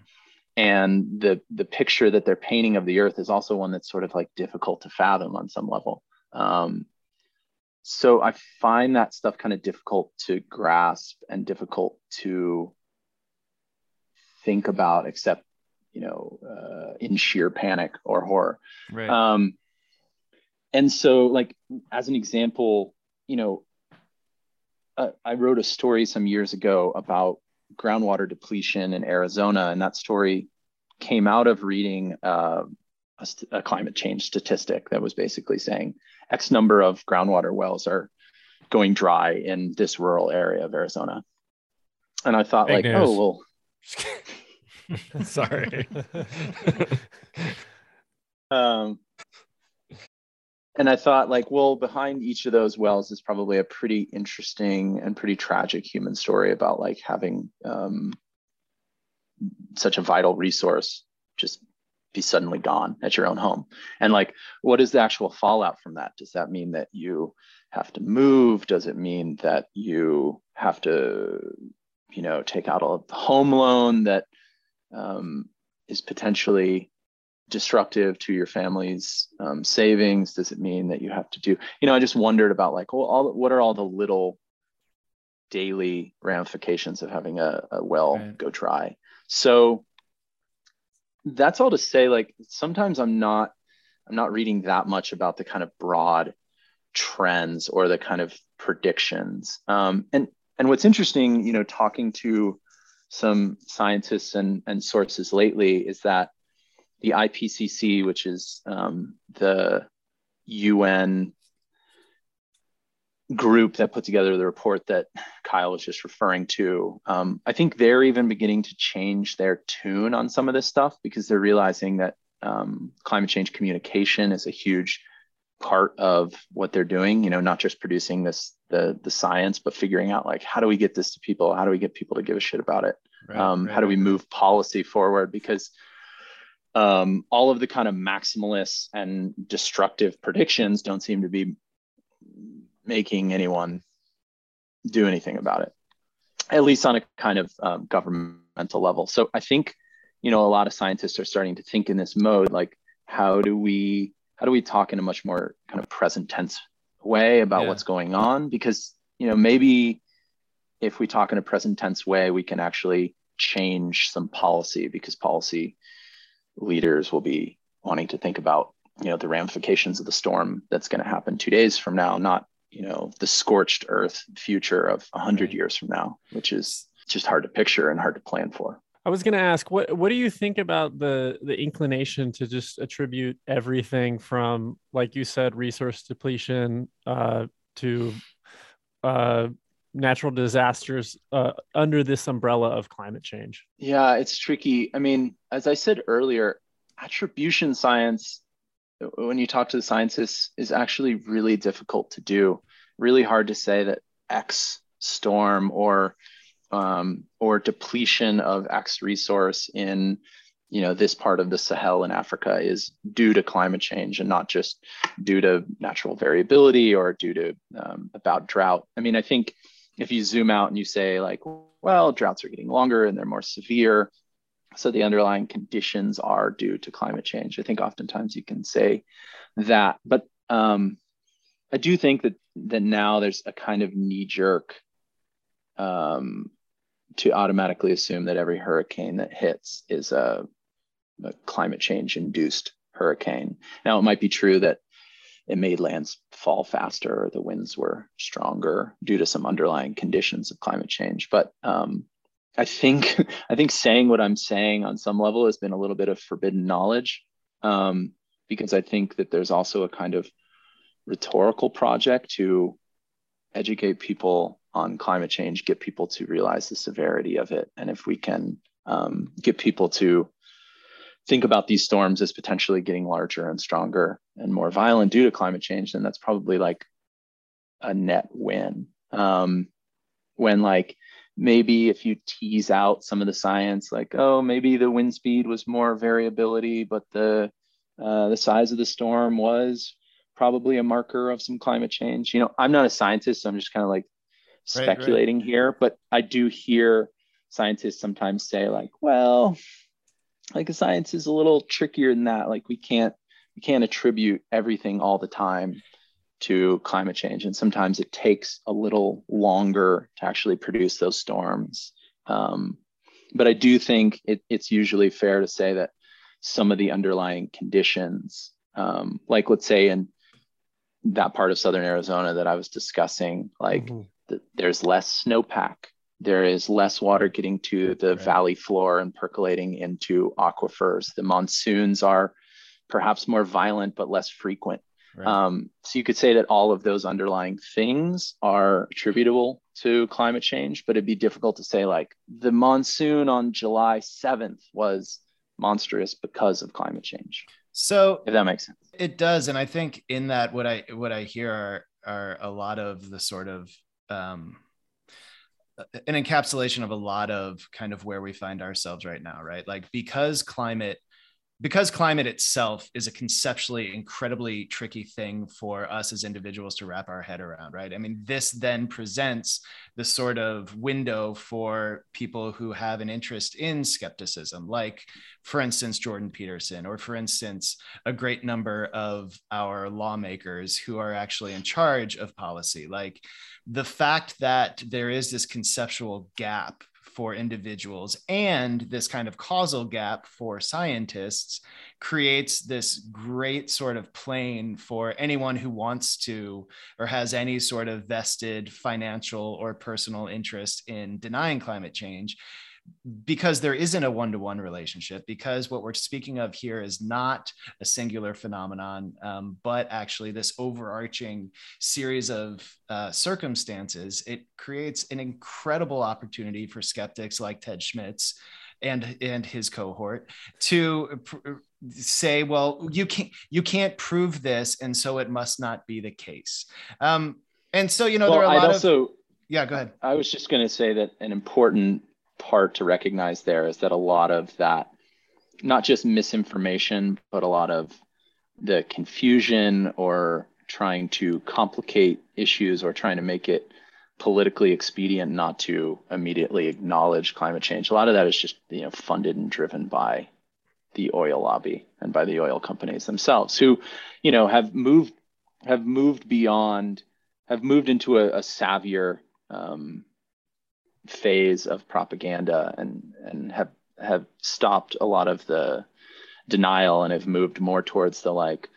And the the picture that they're painting of the Earth is also one that's sort of like difficult to fathom on some level. Um, so I find that stuff kind of difficult to grasp and difficult to think about, except you know, uh, in sheer panic or horror. Right. Um, and so, like as an example, you know, uh, I wrote a story some years ago about groundwater depletion in Arizona, and that story came out of reading uh, a, a, climate change statistic that was basically saying X number of groundwater wells are going dry in this rural area of Arizona. And I thought, Fake like, oh, news. oh well, Sorry. um, and I thought, like, well, behind each of those wells is probably a pretty interesting and pretty tragic human story about like having um, such a vital resource just be suddenly gone at your own home. And like, what is the actual fallout from that? Does that mean that you have to move? Does it mean that you have to, you know, take out a home loan that um, is potentially destructive to your family's um, savings? Does it mean that you have to do, you know, I just wondered about like, well, all, what are all the little daily ramifications of having a, a well right. go dry? So that's all to say, like, sometimes I'm not, I'm not reading that much about the kind of broad trends or the kind of predictions. Um, and, and what's interesting, you know, talking to some scientists and, and sources lately is that the IPCC, which is um, the UN group that put together the report that Kyle was just referring to, um, I think they're even beginning to change their tune on some of this stuff because they're realizing that um, climate change communication is a huge part of what they're doing. You know, not just producing this the the science, but figuring out like how do we get this to people? How do we get people to give a shit about it? Right, um, right, how do we move policy forward? Because um, all of the kind of maximalist and destructive predictions don't seem to be making anyone do anything about it, at least on a kind of um, governmental level. So I think, you know, a lot of scientists are starting to think in this mode, like, how do we how do we talk in a much more kind of present tense way about yeah. what's going on? Because you know, maybe if we talk in a present tense way, we can actually change some policy because policy leaders will be wanting to think about you know the ramifications of the storm that's going to happen two days from now not you know the scorched earth future of 100 years from now which is just hard to picture and hard to plan for i was going to ask what what do you think about the the inclination to just attribute everything from like you said resource depletion uh, to uh, natural disasters uh, under this umbrella of climate change? Yeah, it's tricky. I mean, as I said earlier, attribution science, when you talk to the scientists, is actually really difficult to do. Really hard to say that X storm or um, or depletion of X resource in you know this part of the Sahel in Africa is due to climate change and not just due to natural variability or due to um, about drought. I mean, I think if you zoom out and you say like well droughts are getting longer and they're more severe so the underlying conditions are due to climate change i think oftentimes you can say that but um, i do think that that now there's a kind of knee jerk um, to automatically assume that every hurricane that hits is a, a climate change induced hurricane now it might be true that it made lands fall faster, or the winds were stronger due to some underlying conditions of climate change. But um, I think I think saying what I'm saying on some level has been a little bit of forbidden knowledge, um, because I think that there's also a kind of rhetorical project to educate people on climate change, get people to realize the severity of it, and if we can um, get people to think about these storms as potentially getting larger and stronger and more violent due to climate change, then that's probably like a net win. Um, when like maybe if you tease out some of the science, like oh maybe the wind speed was more variability, but the uh, the size of the storm was probably a marker of some climate change. You know, I'm not a scientist, so I'm just kind of like speculating right, right. here, but I do hear scientists sometimes say like, well, like the science is a little trickier than that like we can't we can't attribute everything all the time to climate change and sometimes it takes a little longer to actually produce those storms um, but i do think it, it's usually fair to say that some of the underlying conditions um, like let's say in that part of southern arizona that i was discussing like mm-hmm. the, there's less snowpack there is less water getting to the right. valley floor and percolating into aquifers. The monsoons are perhaps more violent but less frequent. Right. Um, so you could say that all of those underlying things are attributable to climate change, but it'd be difficult to say like the monsoon on July 7th was monstrous because of climate change. So if that makes sense. It does. And I think in that what I what I hear are are a lot of the sort of um an encapsulation of a lot of kind of where we find ourselves right now, right? Like because climate because climate itself is a conceptually incredibly tricky thing for us as individuals to wrap our head around, right? I mean, this then presents the sort of window for people who have an interest in skepticism, like, for instance, Jordan Peterson, or for instance, a great number of our lawmakers who are actually in charge of policy. Like, the fact that there is this conceptual gap for individuals. And this kind of causal gap for scientists creates this great sort of plane for anyone who wants to or has any sort of vested financial or personal interest in denying climate change because there isn't a one-to-one relationship because what we're speaking of here is not a singular phenomenon um, but actually this overarching series of uh, circumstances it creates an incredible opportunity for skeptics like ted schmitz and and his cohort to pr- say well you can't you can't prove this and so it must not be the case. Um, and so you know well, there are a lot I'd also, of yeah go ahead. I was just going to say that an important part to recognize there is that a lot of that, not just misinformation, but a lot of the confusion or trying to complicate issues or trying to make it politically expedient not to immediately acknowledge climate change. A lot of that is just you know funded and driven by the oil lobby and by the oil companies themselves, who you know have moved have moved beyond have moved into a, a savvier um, phase of propaganda and and have have stopped a lot of the denial and have moved more towards the like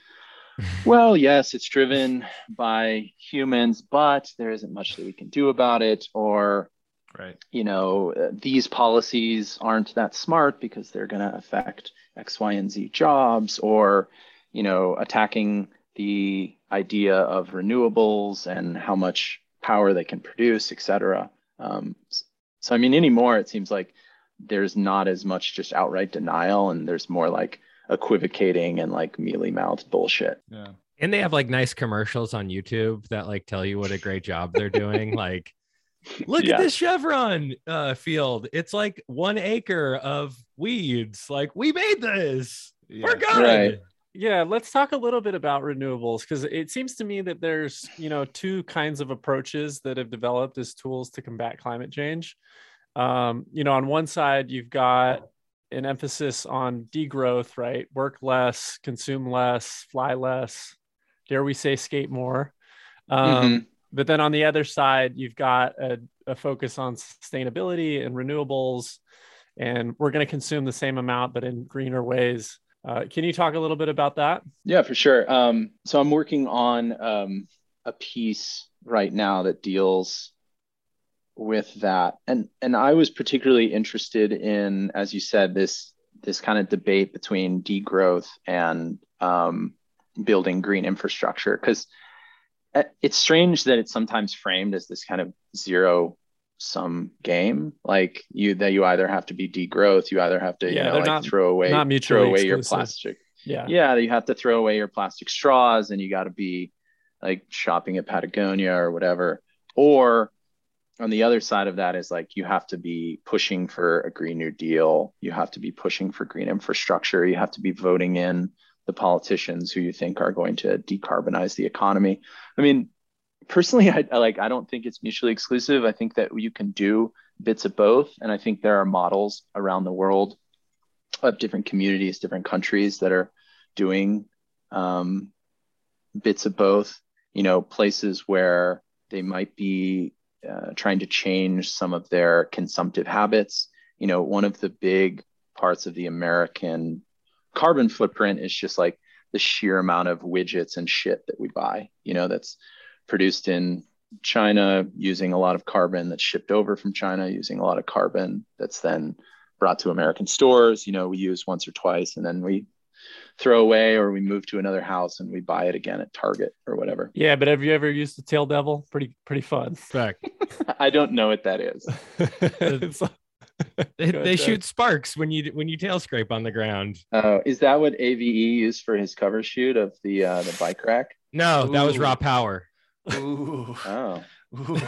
well yes it's driven by humans but there isn't much that we can do about it or right. you know these policies aren't that smart because they're going to affect x y and z jobs or you know attacking the idea of renewables and how much power they can produce et cetera um, so I mean, anymore it seems like there's not as much just outright denial, and there's more like equivocating and like mealy mouthed bullshit. Yeah. And they have like nice commercials on YouTube that like tell you what a great job they're doing. like, look yeah. at this Chevron uh, field. It's like one acre of weeds. Like, we made this. Yeah. We're good. Right. Yeah, let's talk a little bit about renewables because it seems to me that there's, you know, two kinds of approaches that have developed as tools to combat climate change. Um, you know, on one side, you've got an emphasis on degrowth, right? Work less, consume less, fly less, dare we say, skate more. Um, mm-hmm. But then on the other side, you've got a, a focus on sustainability and renewables, and we're going to consume the same amount, but in greener ways. Uh, can you talk a little bit about that? Yeah, for sure. Um, so I'm working on um, a piece right now that deals with that, and and I was particularly interested in, as you said, this this kind of debate between degrowth and um, building green infrastructure because uh, it's strange that it's sometimes framed as this kind of zero some game like you that you either have to be degrowth you either have to yeah, you know like not, throw away not throw away exclusive. your plastic. Yeah. Yeah you have to throw away your plastic straws and you got to be like shopping at patagonia or whatever. Or on the other side of that is like you have to be pushing for a green new deal. You have to be pushing for green infrastructure. You have to be voting in the politicians who you think are going to decarbonize the economy. I mean personally I, I, like i don't think it's mutually exclusive. I think that you can do bits of both and i think there are models around the world of different communities different countries that are doing um, bits of both. You know places where they might be uh, trying to change some of their consumptive habits. You know one of the big parts of the american carbon footprint is just like the sheer amount of widgets and shit that we buy. You know that's produced in China using a lot of carbon that's shipped over from China using a lot of carbon that's then brought to American stores. You know, we use once or twice and then we throw away or we move to another house and we buy it again at Target or whatever. Yeah, but have you ever used the tail devil? Pretty pretty fun. Fact. I don't know what that is. It's- They, they shoot sparks when you when you tail scrape on the ground. Oh, is that what AVE used for his cover shoot of the uh, the bike rack? No, that was raw power. Ooh. Oh, Ooh.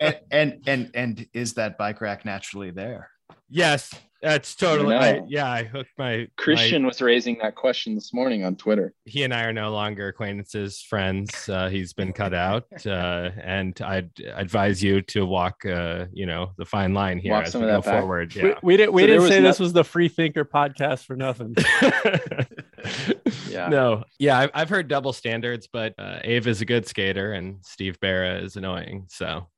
and, and and and is that bike rack naturally there? yes, that's totally. know. I, yeah, I hooked my Christian was raising that question this morning on Twitter. he and I are no longer acquaintances, friends. Uh, he's been cut out, uh, and I'd advise you to walk, uh, you know, the fine line here Walk as some we of go that back. forward. we, Yeah. we didn't we So didn't say no- this was the free thinker podcast for nothing. Yeah. No, yeah, I've, I've heard double standards, but uh, Ave is a good skater and Steve Berra is annoying. So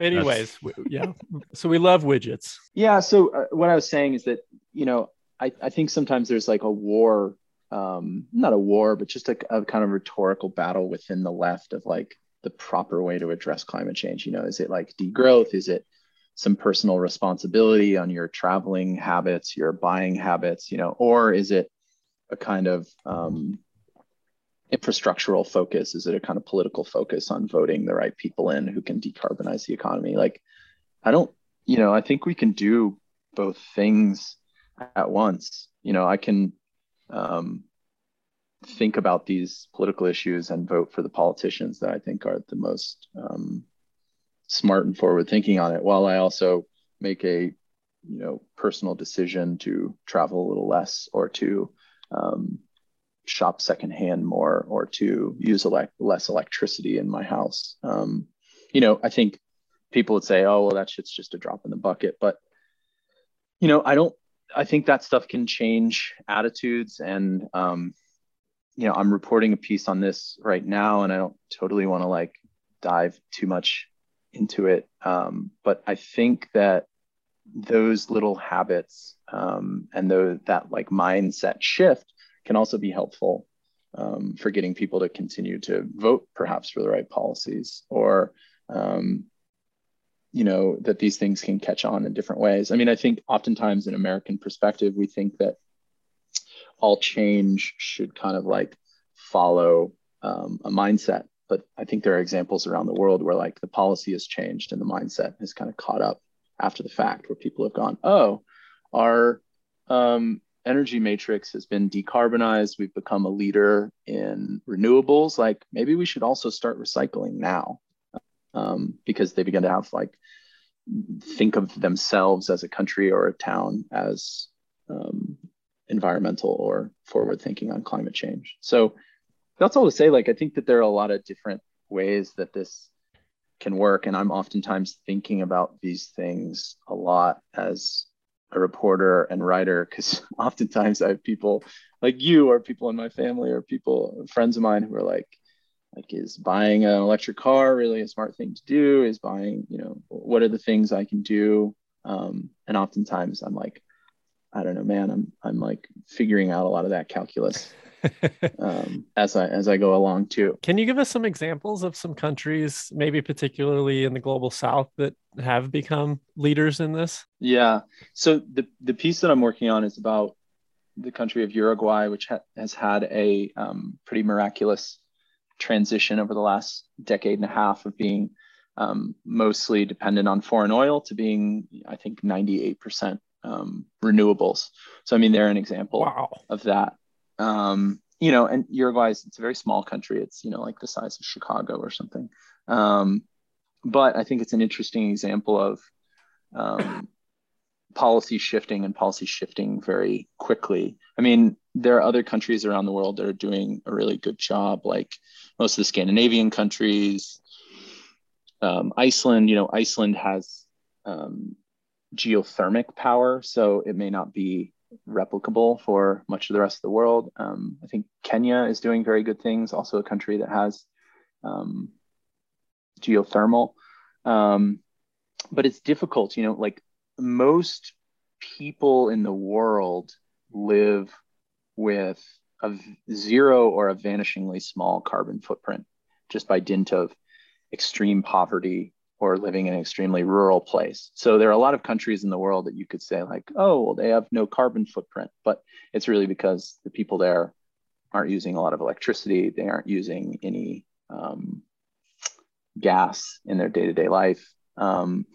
Anyways, we- yeah. So we love widgets. Yeah. So uh, what I was saying is that you know I I think sometimes there's like a war, um, not a war, but just a, a kind of rhetorical battle within the left of like the proper way to address climate change. You know, is it like degrowth? Is it some personal responsibility on your traveling habits, your buying habits? You know, or is it a kind of um, infrastructural focus? Is it a kind of political focus on voting the right people in who can decarbonize the economy? Like, I don't, you know, I think we can do both things at once. You know, I can um, think about these political issues and vote for the politicians that I think are the most um, smart and forward thinking on it, while I also make a, you know, personal decision to travel a little less or to um, shop secondhand more or to use elect- less electricity in my house. Um, you know, I think people would say, "Oh, well, that shit's just a drop in the bucket," but you know, I don't. I think that stuff can change attitudes, and um, you know, I'm reporting a piece on this right now, and I don't totally want to like dive too much into it, um, but I think that those little habits um, and those, that like mindset shift can also be helpful um, for getting people to continue to vote perhaps for the right policies or um, you know that these things can catch on in different ways. I mean i think oftentimes in american perspective we think that all change should kind of like follow um, a mindset. But i think there are examples around the world where like the policy has changed and the mindset has kind of caught up after the fact where people have gone oh our um, energy matrix has been decarbonized. We've become a leader in renewables. Like maybe we should also start recycling now. Um, because they begin to have like think of themselves as a country or a town as um, environmental or forward thinking on climate change. So that's all to say like i think that there are a lot of different ways that this can work. And i'm oftentimes thinking about these things a lot as a reporter and writer because oftentimes i have people like you or people in my family or people friends of mine who are like like is buying an electric car really a smart thing to do? Is buying you know what are the things i can do? Um, and oftentimes i'm like i don't know man i'm i'm like figuring out a lot of that calculus um, as i as i go along too Can you give us some examples of some countries, maybe particularly in the global south, that have become leaders in this? yeah so the the piece that i'm working on is about the country of uruguay which ha- has had a um, pretty miraculous transition over the last decade and a half of being um, mostly dependent on foreign oil to being, I think, 98% um, renewables. So, I mean, they're an example Wow. of that. Um, you know, and Uruguay is it's a very small country. It's you know like the size of Chicago or something. Um, but I think it's an interesting example of um, policy shifting and policy shifting very quickly. I mean, there are other countries around the world that are doing a really good job, like most of the Scandinavian countries. Um, Iceland, you know, Iceland has um, geothermic power, so it may not be replicable for much of the rest of the world. Um, I think Kenya is doing very good things, also a country that has um, geothermal. Um, but it's difficult, you know, like most people in the world live with a zero or a vanishingly small carbon footprint just by dint of extreme poverty or living in an extremely rural place. So there are a lot of countries in the world that you could say like, oh, well, they have no carbon footprint, but it's really because the people there aren't using a lot of electricity. They aren't using any um, gas in their day-to-day life. Um,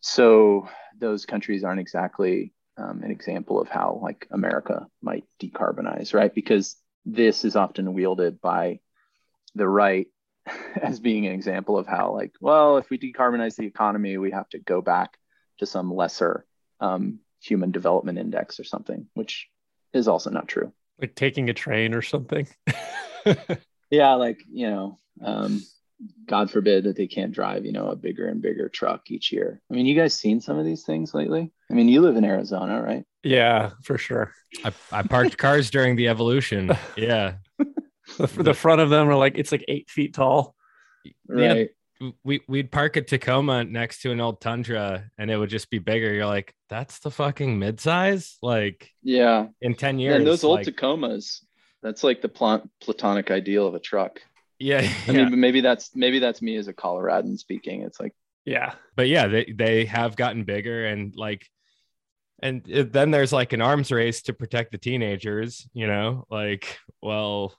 so those countries aren't exactly um, an example of how like America might decarbonize, right? Because this is often wielded by the right as being an example of how like well if we decarbonize the economy we have to go back to some lesser um, human development index or something which is also not true. Like taking a train or something? Yeah like you know um, god forbid that they can't drive you know a bigger and bigger truck each year. I mean you guys seen some of these things lately? I mean you live in arizona right? Yeah for sure. I, I parked cars during the evolution. Yeah the, the front of them are like it's like eight feet tall. Right. Yeah, we we'd park a Tacoma next to an old Tundra, and it would just be bigger. You're like, that's the fucking midsize. Like, yeah, in ten years, and those old like, Tacomas, that's like the pl- platonic ideal of a truck. Yeah, I yeah. mean, maybe that's maybe that's me as a Coloradan speaking. It's like, yeah, but yeah, they they have gotten bigger, and like and uh, then there's like an arms race to protect the teenagers you know like well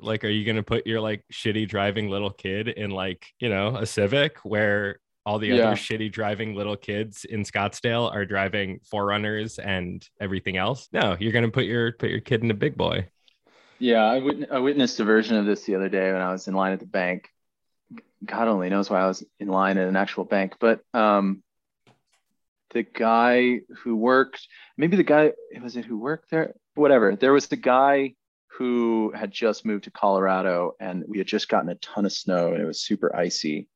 like are you going to put your like shitty driving little kid in like you know a civic where all the Yeah. other shitty driving little kids in scottsdale are driving forerunners and everything else no you're going to put your put your kid in a big boy yeah, I, wit- I witnessed a version of this the other day when I was in line at the bank. God only knows why I was in line at an actual bank, but um, the guy who worked, maybe the guy was it who worked there, whatever. There was the guy who had just moved to Colorado, and we had just gotten a ton of snow, and it was super icy.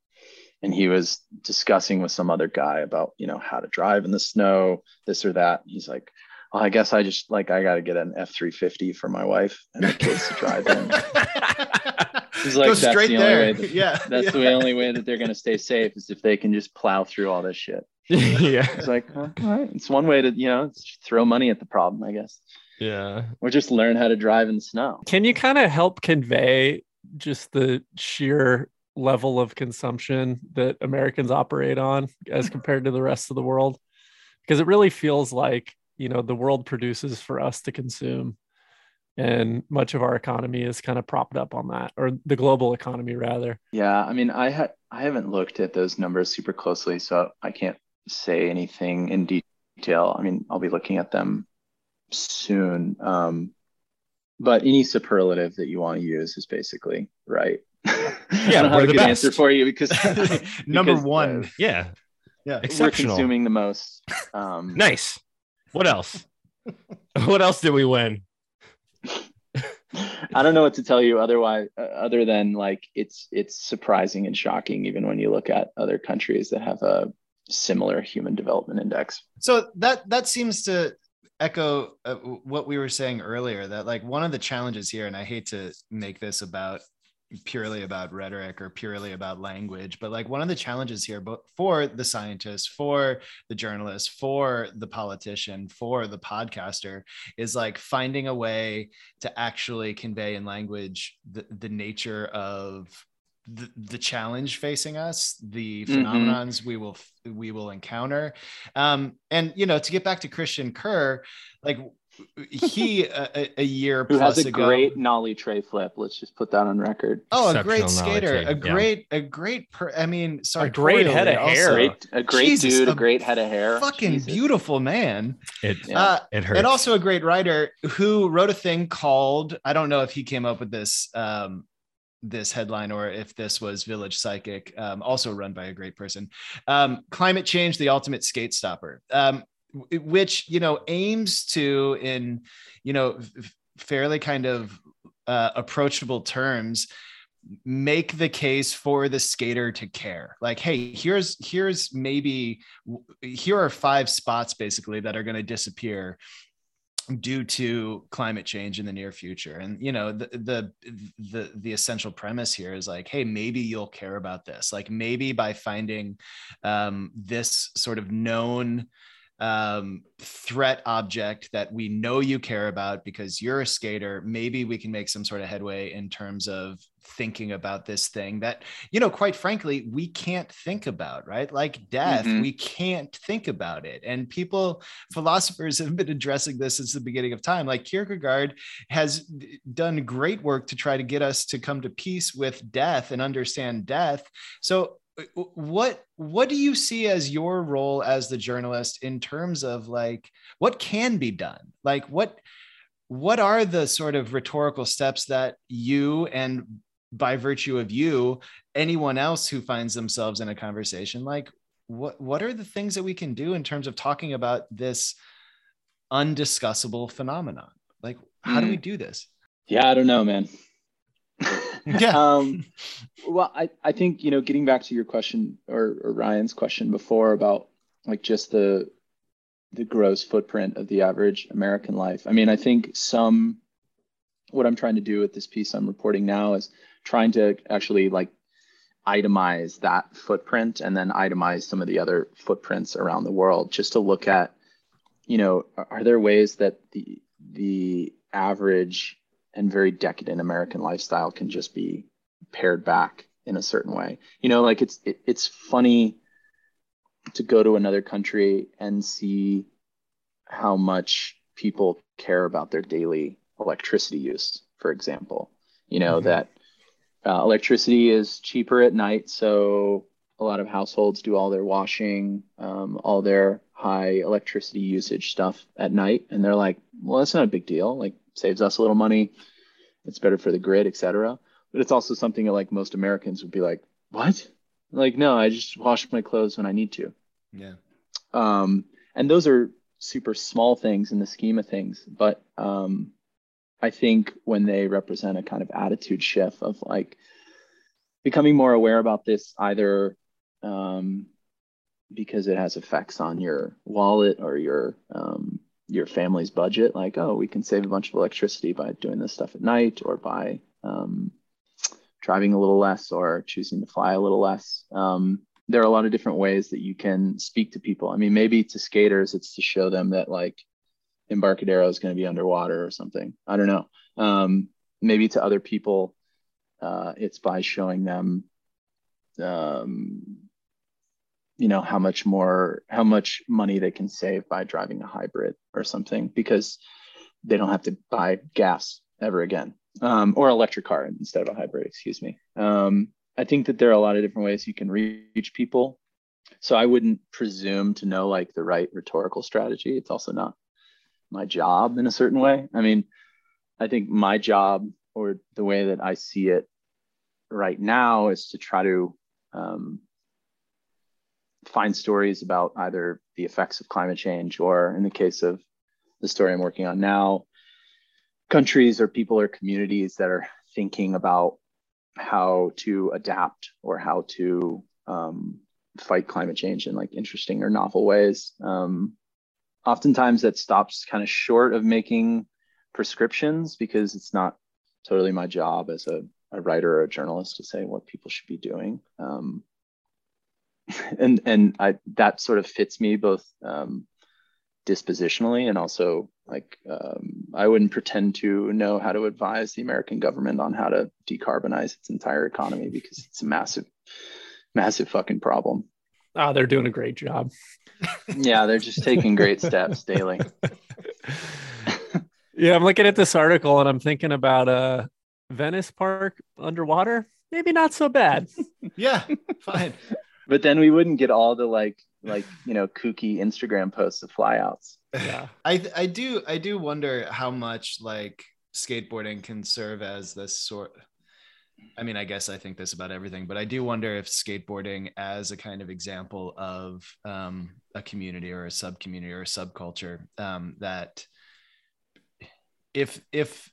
And he was discussing with some other guy about, you know, how to drive in the snow, this or that. He's like, well, I guess I just like I got to get an F three fifty for my wife and the kids to drive in. He's like, Go that's straight the only there. way that- yeah. That's yeah. the only way that they're going to stay safe is if they can just plow through all this shit. yeah It's like, huh, all right, it's one way to, you know, throw money at the problem, I guess, yeah or just learn how to drive in the snow. Can you kind of help convey just the sheer level of consumption that Americans operate on as compared to the rest of the world? Because it really feels like, you know, the world produces for us to consume. And much of our economy is kind of propped up on that, or the global economy, rather. Yeah, I mean, I had I haven't looked at those numbers super closely, so I can't say anything in detail. I mean, I'll be looking at them soon. Um, but any superlative that you want to use is basically right. Yeah, I don't have a the good answer for you because Number because, uh, one. yeah Yeah. we're exceptional consuming the most. Um, nice what else what else did we win I don't know what to tell you otherwise, uh, other than like it's it's surprising and shocking, even when you look at other countries that have a similar human development index. So that that seems to echo uh, what we were saying earlier that like one of the challenges here and I hate to make this about purely about rhetoric or purely about language but like one of the challenges here but for the scientist for the journalist for the politician for the podcaster is like finding a way to actually convey in language the, the nature of the, the challenge facing us the Mhm. phenomenons we will we will encounter um and you know to get back to christian kerr like he a, a- a year Who plus has a ago great nollie tray flip? Let's just put that on record. oh a great skater a great a great per, i mean sorry a great head of hair. Great, a great Jesus, dude, a a great head of hair. fucking Jesus. beautiful man it Yeah. uh, it hurts and also a great writer who wrote a thing called i don't know if he came up with this um this headline or if this was village psychic um, also run by a great person. Um, climate change the ultimate skate stopper, um, which you know aims to in you know fairly kind of uh, approachable terms make the case for the skater to care. Like hey here's here's maybe here are five spots basically that are going to disappear due to climate change in the near future. And you know the, the the the essential premise here is like hey maybe you'll care about this. Like maybe by finding um, this sort of known um, threat object that we know you care about because you're a skater, maybe we can make some sort of headway in terms of thinking about this thing that, you know, quite frankly, we can't think about, right? Like death, mm-hmm. we can't think about it. And people, philosophers have been addressing this since the beginning of time. Like Kierkegaard has done great work to try to get us to come to peace with death and understand death. So what what do you see as your role as the journalist in terms of like what can be done like what what are the sort of rhetorical steps that you and by virtue of you anyone else who finds themselves in a conversation like what what are the things that we can do in terms of talking about this undiscussable phenomenon like how mm. do we hmm. do this yeah i don't know man yeah. um, well, I, I think, you know, getting back to your question or, or Ryan's question before about like just the the gross footprint of the average American life. I mean, I think some what I'm trying to do with this piece I'm reporting now is trying to actually like itemize that footprint and then itemize some of the other footprints around the world just to look at you know are there ways that the the average and very decadent American lifestyle can just be pared back in a certain way. You know, like it's it, it's funny to go to another country and see how much people care about their daily electricity use, for example. You know mm-hmm. that uh, electricity is cheaper at night, so a lot of households do all their washing, um, all their high electricity usage stuff at night, and they're like, "Well, that's not a big deal. Like, saves us a little money. It's better for the grid, et cetera. But it's also something that like most Americans would be like, what? Like, no, I just wash my clothes when I need to. Yeah. Um, and those are super small things in the scheme of things, but um, I think when they represent a kind of attitude shift of like becoming more aware about this, either um, because it has effects on your wallet or your um, your family's budget like oh we can save a bunch of electricity by doing this stuff at night or by um, driving a little less or choosing to fly a little less. Um, there are a lot of different ways that you can speak to people. I mean maybe to skaters it's to show them that like embarcadero is going to be underwater or something. I don't know. Um, maybe to other people uh, it's by showing them um, you know how much more how much money they can save by driving a hybrid or something because they don't have to buy gas ever again um, or electric car instead of a hybrid excuse me. Um, i think that there are a lot of different ways you can reach people. So i wouldn't presume to know like the right rhetorical strategy. It's also not my job in a certain way. I mean i think my job or the way that i see it right now is to try to um, find stories about either the effects of climate change or in the case of the story I'm working on now, countries or people or communities that are thinking about how to adapt or how to um, fight climate change in like interesting or novel ways. Um, oftentimes that stops kind of short of making prescriptions because it's not totally my job as a, a writer or a journalist to say what people should be doing. Um, and and I that sort of fits me both um, dispositionally and also like um, I wouldn't pretend to know how to advise the American government on how to decarbonize its entire economy because it's a massive, massive fucking problem. Oh, they're doing a great job. yeah, they're just taking great steps daily. yeah, I'm looking at this article and I'm thinking about uh Venice Park underwater. Maybe not so bad. yeah, fine but then we wouldn't get all the like like you know kooky Instagram posts of flyouts. Yeah, I I do I do wonder how much like skateboarding can serve as this sort. I mean, I guess I think this about everything, but I do wonder if skateboarding as a kind of example of um, a community or a sub community or a subculture um, that if if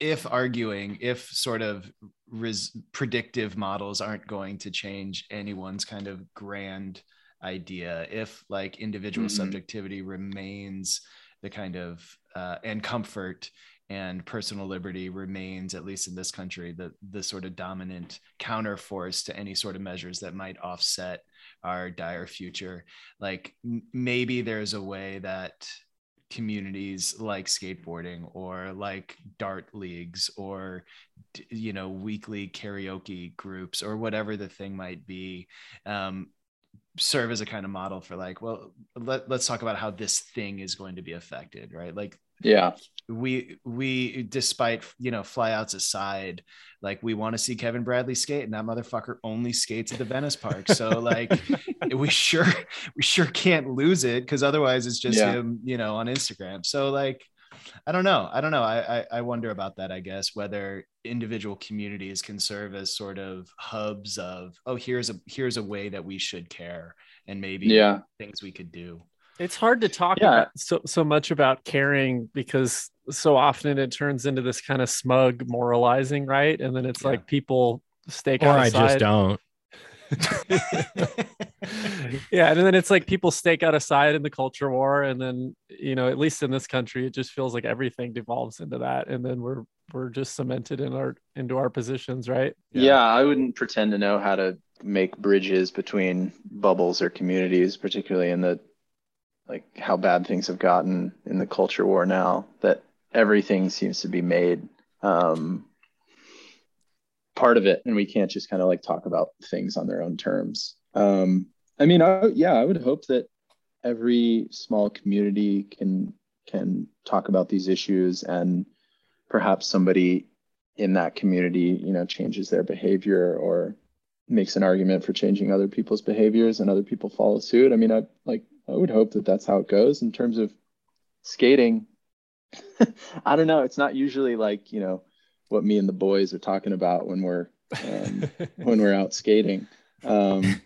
if arguing if sort of res- predictive models aren't going to change anyone's kind of grand idea if like individual mm-hmm. subjectivity remains the kind of uh, and comfort and personal liberty remains, at least in this country, the the sort of dominant counterforce to any sort of measures that might offset our dire future. Like m- maybe there's a way that communities like skateboarding or like dart leagues or you know weekly karaoke groups or whatever the thing might be um, serve as a kind of model for like well let, let's talk about how this thing is going to be affected right? Like yeah we we despite you know flyouts aside like we want to see kevin bradley skate and that motherfucker only skates at the venice park so like we sure we sure can't lose it because otherwise it's just yeah. him you know on instagram so like I don't know. I don't know. I, I, I wonder about that. I guess whether individual communities can serve as sort of hubs of oh here's a here's a way that we should care and maybe yeah things we could do. It's hard to talk yeah. about so so much about caring because so often it turns into this kind of smug moralizing, right? And then it's yeah. like people stake or I just don't. yeah, and then it's like people stake out a side in the culture war, and then you know, at least in this country, it just feels like everything devolves into that, and then we're we're just cemented in our into our positions, right? Yeah. yeah, I wouldn't pretend to know how to make bridges between bubbles or communities, particularly in the like how bad things have gotten in the culture war now. That everything seems to be made um, part of it and we can't just kind of like talk about things on their own terms um i mean I, yeah i would hope that every small community can can talk about these issues and perhaps somebody in that community you know changes their behavior or makes an argument for changing other people's behaviors and other people follow suit i mean i like i would hope that that's how it goes in terms of skating i don't know it's not usually like you know what me and the boys are talking about when we're um, when we're out skating. Um,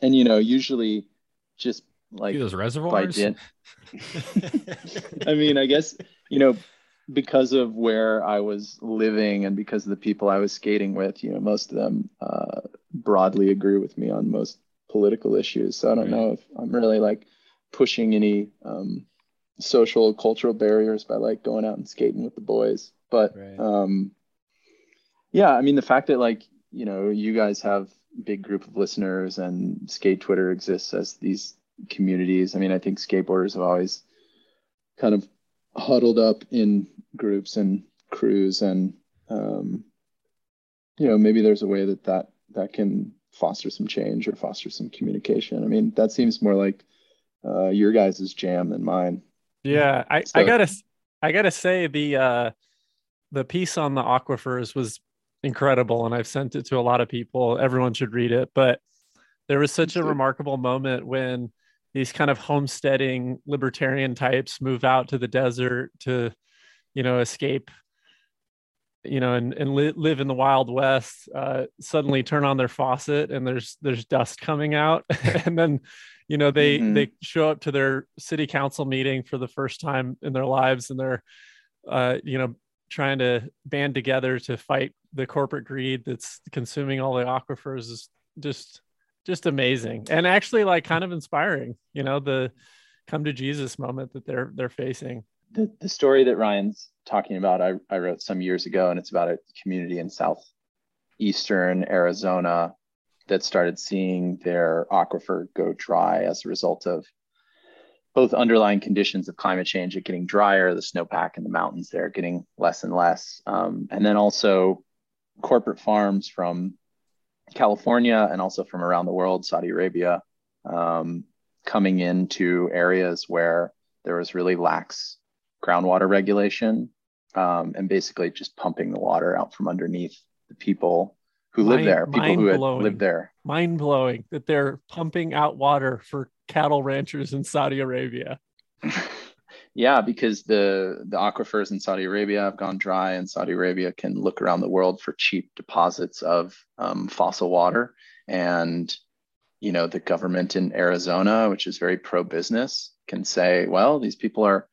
and you know, usually just like those reservoirs. I mean, I guess you know because of where I was living and because of the people I was skating with, you know, most of them uh, broadly agree with me on most political issues. So I don't right. know if I'm really like pushing any um, social cultural barriers by like going out and skating with the boys. But right. um, yeah i mean the fact that like you know you guys have big group of listeners and skate twitter exists as these communities i mean i think skateboarders have always kind of huddled up in groups and crews and um, you know maybe there's a way that that that can foster some change or foster some communication i mean that seems more like uh, your guys' jam than mine yeah i, so, I gotta i gotta say the uh the piece on the aquifers was incredible and I've sent it to a lot of people. Everyone should read it. But there was such a remarkable moment when these kind of homesteading libertarian types move out to the desert to, you know, escape, you know, and, and li- live in the Wild West, uh, suddenly turn on their faucet and there's there's dust coming out. and then, you know, they mm-hmm. they show up to their city council meeting for the first time in their lives and they're uh, you know, trying to band together to fight the corporate greed that's consuming all the aquifers is just just amazing and actually like kind of inspiring you know the come to jesus moment that they're they're facing the, the story that ryan's talking about I, I wrote some years ago and it's about a community in southeastern arizona that started seeing their aquifer go dry as a result of both underlying conditions of climate change it getting drier the snowpack in the mountains there getting less and less um, and then also corporate farms from california and also from around the world saudi arabia um, coming into areas where there was really lax groundwater regulation um, and basically just pumping the water out from underneath the people who mind, live there people who had lived there mind blowing that they're pumping out water for cattle ranchers in Saudi Arabia. yeah, because the the aquifers in Saudi Arabia have gone dry, and Saudi Arabia can look around the world for cheap deposits of um, fossil water. And you know, the government in Arizona, which is very pro-business, can say, well, these people are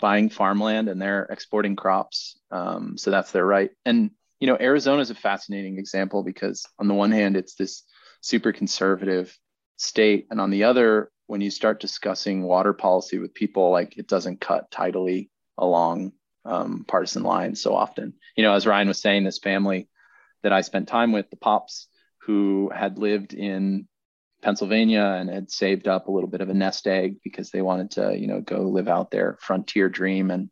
buying farmland and they're exporting crops, um, so that's their right. And you know, Arizona is a fascinating example because on the one hand, it's this super conservative state, and on the other, when you start discussing water policy with people, like it doesn't cut tidily along um, partisan lines so often. You know, as Ryan was saying, this family that I spent time with, the Pops, who had lived in Pennsylvania and had saved up a little bit of a nest egg because they wanted to, you know, go live out their frontier dream and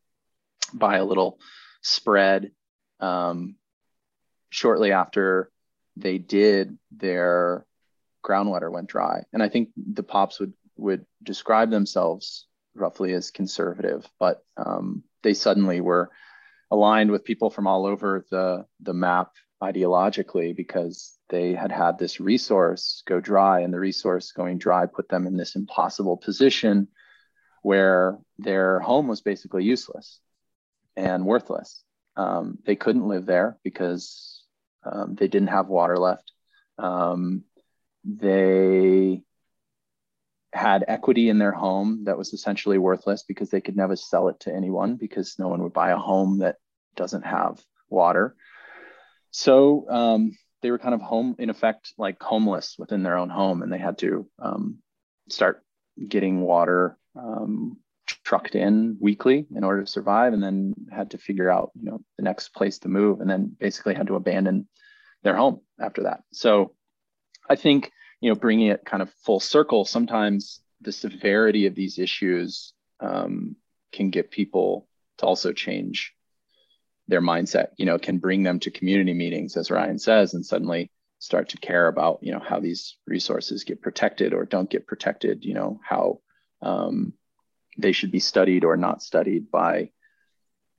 buy a little spread. Um, shortly after they did, their groundwater went dry, and I think the Pops would would describe themselves roughly as conservative, but um, they suddenly were aligned with people from all over the the map ideologically because they had had this resource go dry and the resource going dry put them in this impossible position where their home was basically useless and worthless. Um, they couldn't live there because um, they didn't have water left um, they had equity in their home that was essentially worthless because they could never sell it to anyone because no one would buy a home that doesn't have water. So um, they were kind of home, in effect, like homeless within their own home, and they had to um, start getting water um, trucked in weekly in order to survive, and then had to figure out, you know, the next place to move, and then basically had to abandon their home after that. So I think you know, bringing it kind of full circle, sometimes the severity of these issues um, can get people to also change their mindset. You know, can bring them to community meetings, as Ryan says, and suddenly start to care about you know how these resources get protected or don't get protected. You know how um, they should be studied or not studied by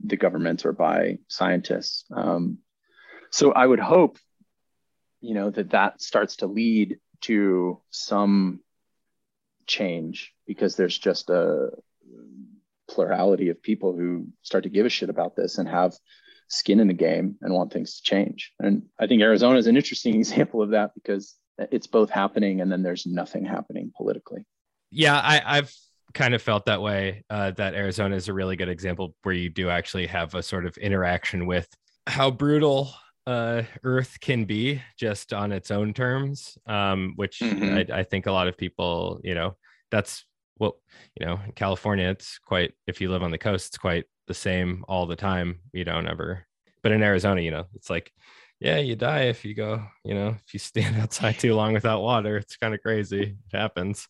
the government or by scientists. Um, so I would hope, you know, that that starts to lead to some change because there's just a plurality of people who start to give a shit about this and have skin in the game and want things to change. And I think Arizona is an interesting example of that because it's both happening and then there's nothing happening politically. Yeah, I, have kind of felt that way. Uh, that Arizona is a really good example where you do actually have a sort of interaction with how brutal uh, Earth can be just on its own terms, um, which mm-hmm. I, I, think a lot of people, you know, that's what, you know, in California, it's quite, if you live on the coast, it's quite the same all the time. You don't ever, but in Arizona, you know, it's like, yeah, you die if you go, you know, if you stand outside too long without water. It's kind of crazy. It happens.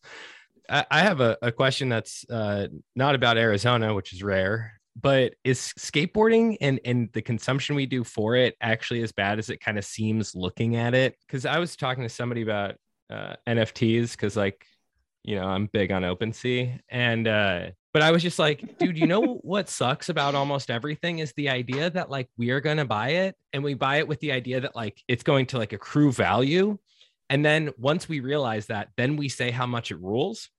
I, have a, a question that's uh, not about Arizona, which is rare, but is skateboarding and and the consumption we do for it actually as bad as it kind of seems looking at it? Because i was talking to somebody about uh, nfts because like you know i'm big on OpenSea and uh but i was just like dude you know what sucks about almost everything is the idea that like we are going to buy it and we buy it with the idea that like it's going to like accrue value and then once we realize that then we say how much it rules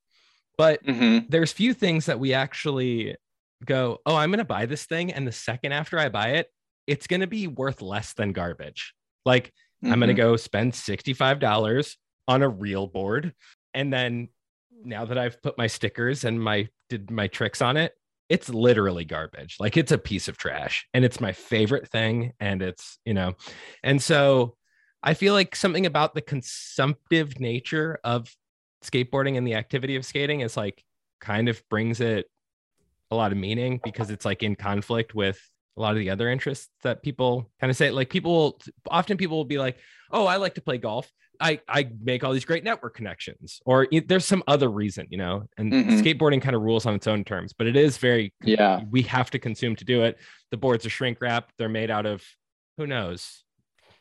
but mm-hmm. there's few things that we actually go, oh, I'm going to buy this thing. And the second after I buy it, it's going to be worth less than garbage. Like mm-hmm. I'm going to go spend $65 on a real board. And then now that I've put my stickers and my did my tricks on it, it's literally garbage. Like it's a piece of trash and it's my favorite thing. And it's, you know, and so I feel like something about the consumptive nature of skateboarding and the activity of skating is like kind of brings it a lot of meaning because it's like in conflict with a lot of the other interests that people kind of say. Like people often people will be like oh i like to play golf. I i make all these great network connections or there's some other reason you know? And mm-hmm. skateboarding kind of rules on its own terms but it is very yeah. we have to consume to do it. The boards are shrink wrap they're made out of who knows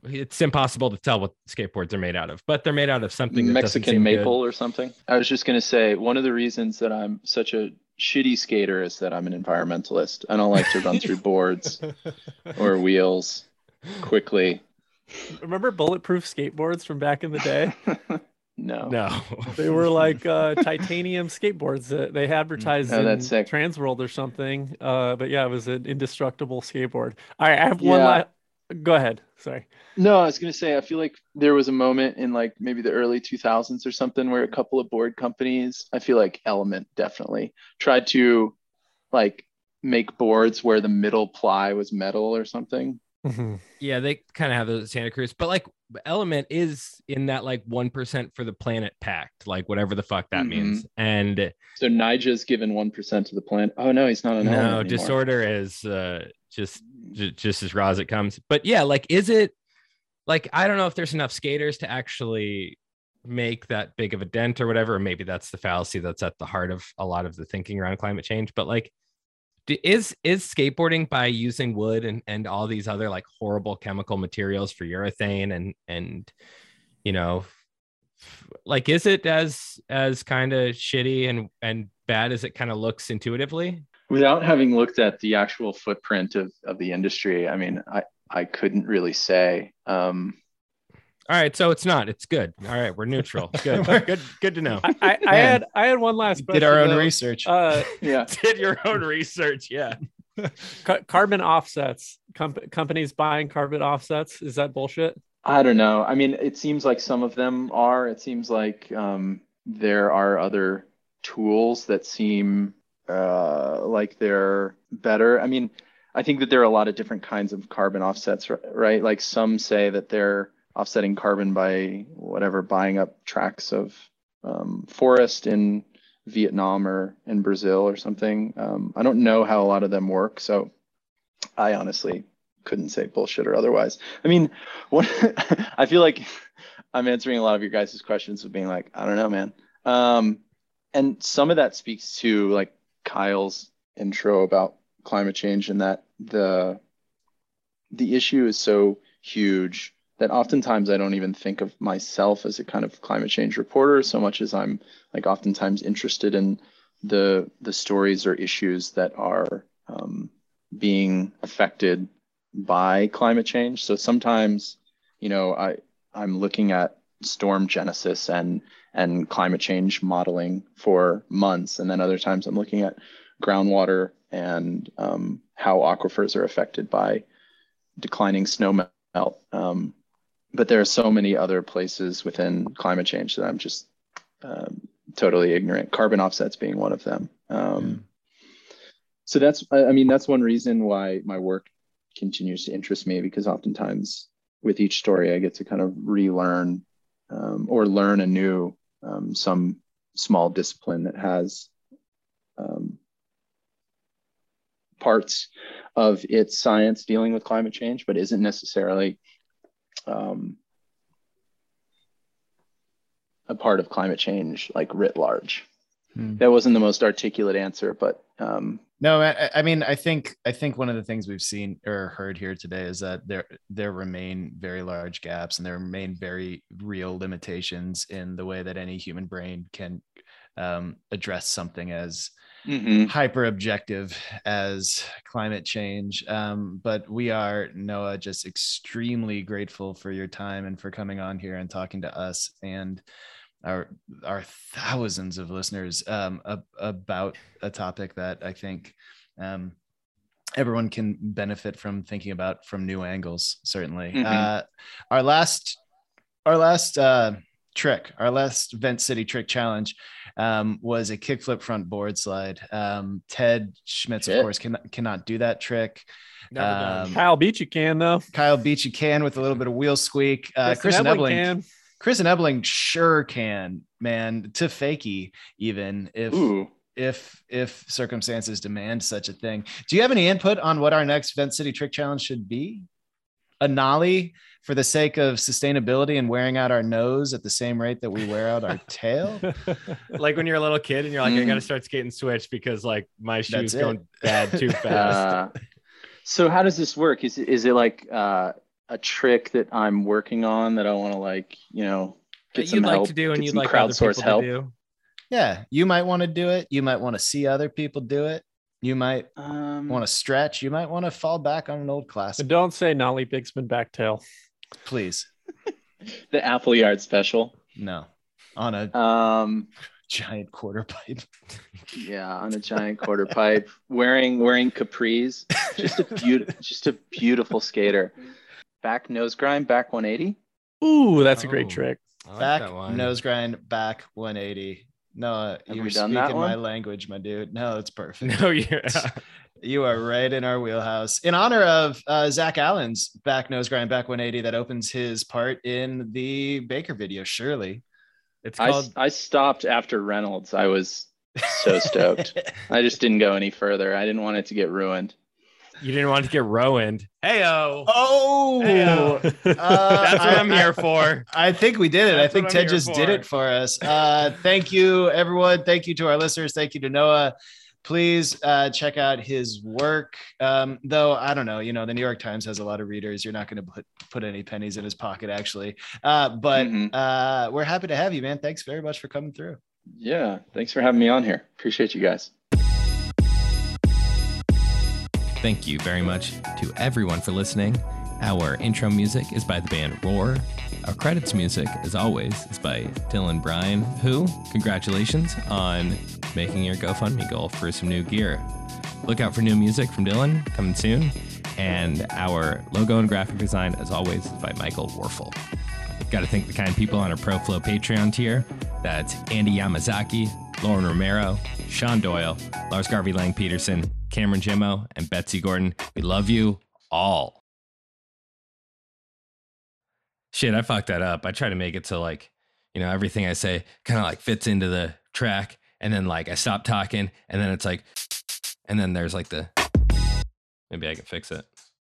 it's impossible to tell what skateboards are made out of, but they're made out of something Mexican maple good. or something. I was just going to say one of the reasons that I'm such a shitty skater is that I'm an environmentalist. I don't like to run through boards or wheels quickly. Remember bulletproof skateboards from back in the day? no. No. they were like uh, titanium skateboards that they advertised oh, in sick. Transworld or something. Uh, but yeah, it was an indestructible skateboard. All right, I have one last go ahead. Sorry. No, I was gonna say I feel like there was a moment in like maybe the early 2000s or something where a couple of board companies, I feel like Element definitely tried to like make boards where the middle ply was metal or something. Mhm. Yeah, they kind of have those at Santa Cruz, but like Element is in that like one percent for the planet pact, like whatever the fuck that Mhm. means. And So Nigel's given one percent to the planet. Oh no, he's not an no, element disorder is uh, just just as raw as it comes. But yeah, like is it like I don't know if there's enough skaters to actually make that big of a dent or whatever. Or maybe that's the fallacy that's at the heart of a lot of the thinking around climate change. But like, is is skateboarding by using wood and and all these other like horrible chemical materials for urethane and and you know like is it as as kind of shitty and and bad as it kind of looks intuitively Without having looked at the actual footprint of, of the industry, I mean, I, I couldn't really say. Um, All right, so it's not. It's good. All right, we're neutral. Good. good. Good to know. I, I, I had I had one last question. Did our own though. research. Uh, yeah. Did your own research. Yeah. ca- carbon offsets. Com- companies buying carbon offsets. Is that bullshit? I don't know. I mean, it seems like some of them are. It seems like um, there are other tools that seem uh, like they're better. I mean, I think that there are a lot of different kinds of carbon offsets, right? Like some say that they're offsetting carbon by whatever, buying up tracts of um, forest in Vietnam or in Brazil or something. Um, I don't know how a lot of them work, so I honestly couldn't say bullshit or otherwise. I mean, what I feel like I'm answering a lot of your guys' questions with being like, I don't know, man. Um, and some of that speaks to like Kyle's intro about climate change and that the the issue is so huge that oftentimes I don't even think of myself as a kind of climate change reporter so much as I'm like oftentimes interested in the the stories or issues that are um, being affected by climate change. So sometimes, you know, I I'm looking at storm genesis and and climate change modeling for months, and then other times I'm looking at groundwater and um, how aquifers are affected by declining snow melt. Um, but there are so many other places within climate change that I'm just um, totally ignorant. Carbon offsets being one of them. Um, So that's, I I mean, that's one reason why my work continues to interest me because oftentimes with each story I get to kind of relearn um, or learn anew um, some small discipline that has um, parts of its science dealing with climate change, but isn't necessarily um, a part of climate change like writ large. Hmm. That wasn't the most articulate answer, but um, No, I, I mean, I think I think one of the things we've seen or heard here today is that there there remain very large gaps and there remain very real limitations in the way that any human brain can um, address something as mhm. hyper objective as climate change. Um, but we are Noah just extremely grateful for your time and for coming on here and talking to us and our our thousands of listeners um, ab- about a topic that I think um, everyone can benefit from thinking about from new angles. Certainly, Mhm. uh, our last our last uh, trick, our last Vent City trick challenge um, was a kickflip front board slide. Um, Ted Schmitz, of course, can, cannot do that trick. Um, Kyle Beachy, you can though. Kyle Beachy can with a little bit of wheel squeak. Uh, Chris Kristen Ebeling, can. Kristen Ebeling sure can, man, to fakie even if Ooh. if if circumstances demand such a thing. Do you have any input on what our next Vent City Trick Challenge should be? A nollie for the sake of sustainability and wearing out our nose at the same rate that we wear out our tail. like when you're a little kid and you're like, I Mm. got to start skating switch because like my shoes That's it. going bad too fast. Uh, so how does this work? Is it, is it like uh, a trick that I'm working on that I want to like, you know, get that some you'd like to do and you'd some like other crowdsource people help? to do. Yeah, you might want to do it. You might want to see other people do it. You might Um, want to stretch. You might want to fall back on an old And classic. don't say Nolly Bixman backtail. Please, the Appleyard special. no, on a Um, giant quarter pipe. yeah, on a giant quarter pipe, wearing wearing capris. Just a beautiful, just a beautiful skater. Back nose grind, back 180. Ooh, that's a great Oh. trick. I like back that one. nose grind, back 180. No, Have you're we done speaking that my one? language, my dude. No, it's perfect. No, yeah. You are right in our wheelhouse. In honor of uh, Zach Allen's back nose grind back 180 that opens his part in the Baker video, surely. It's called I, I stopped after Reynolds. I was so stoked. I just didn't go any further. I didn't want it to get ruined. You didn't want to get ruined. Heyo. Oh, Hey-o. Uh, that's what I, am here for. I think we did it. That's I think Ted just for. did it for us. Uh, thank you, everyone. Thank you to our listeners. Thank you to Noah. Please uh, check out his work. Um, though I don't know, you know, the New York Times has a lot of readers. You're not going to put put any pennies in his pocket, actually. Uh, but mm-hmm. Uh, we're happy to have you, man. Thanks very much for coming through. Yeah, thanks for having me on here. Appreciate you guys. Thank you very much to everyone for listening. Our intro music is by the band Roar. Our credits music, as always, is by Dylan Bryan, who, congratulations on making your GoFundMe goal for some new gear. Look out for new music from Dylan coming soon. And our logo and graphic design, as always, is by Michael Warfel. Got to thank the kind people on our ProFlow Patreon tier. That's Andy Yamazaki, Lauren Romero, Sean Doyle, Lars Garvey Lang Peterson, Cameron Jimmo, and Betsy Gordon. We love you all. Shit, I fucked that up. I try to make it so like, you know, everything I say kind of like fits into the track. And then like I stop talking and then it's like, and then there's like the, maybe I can fix it.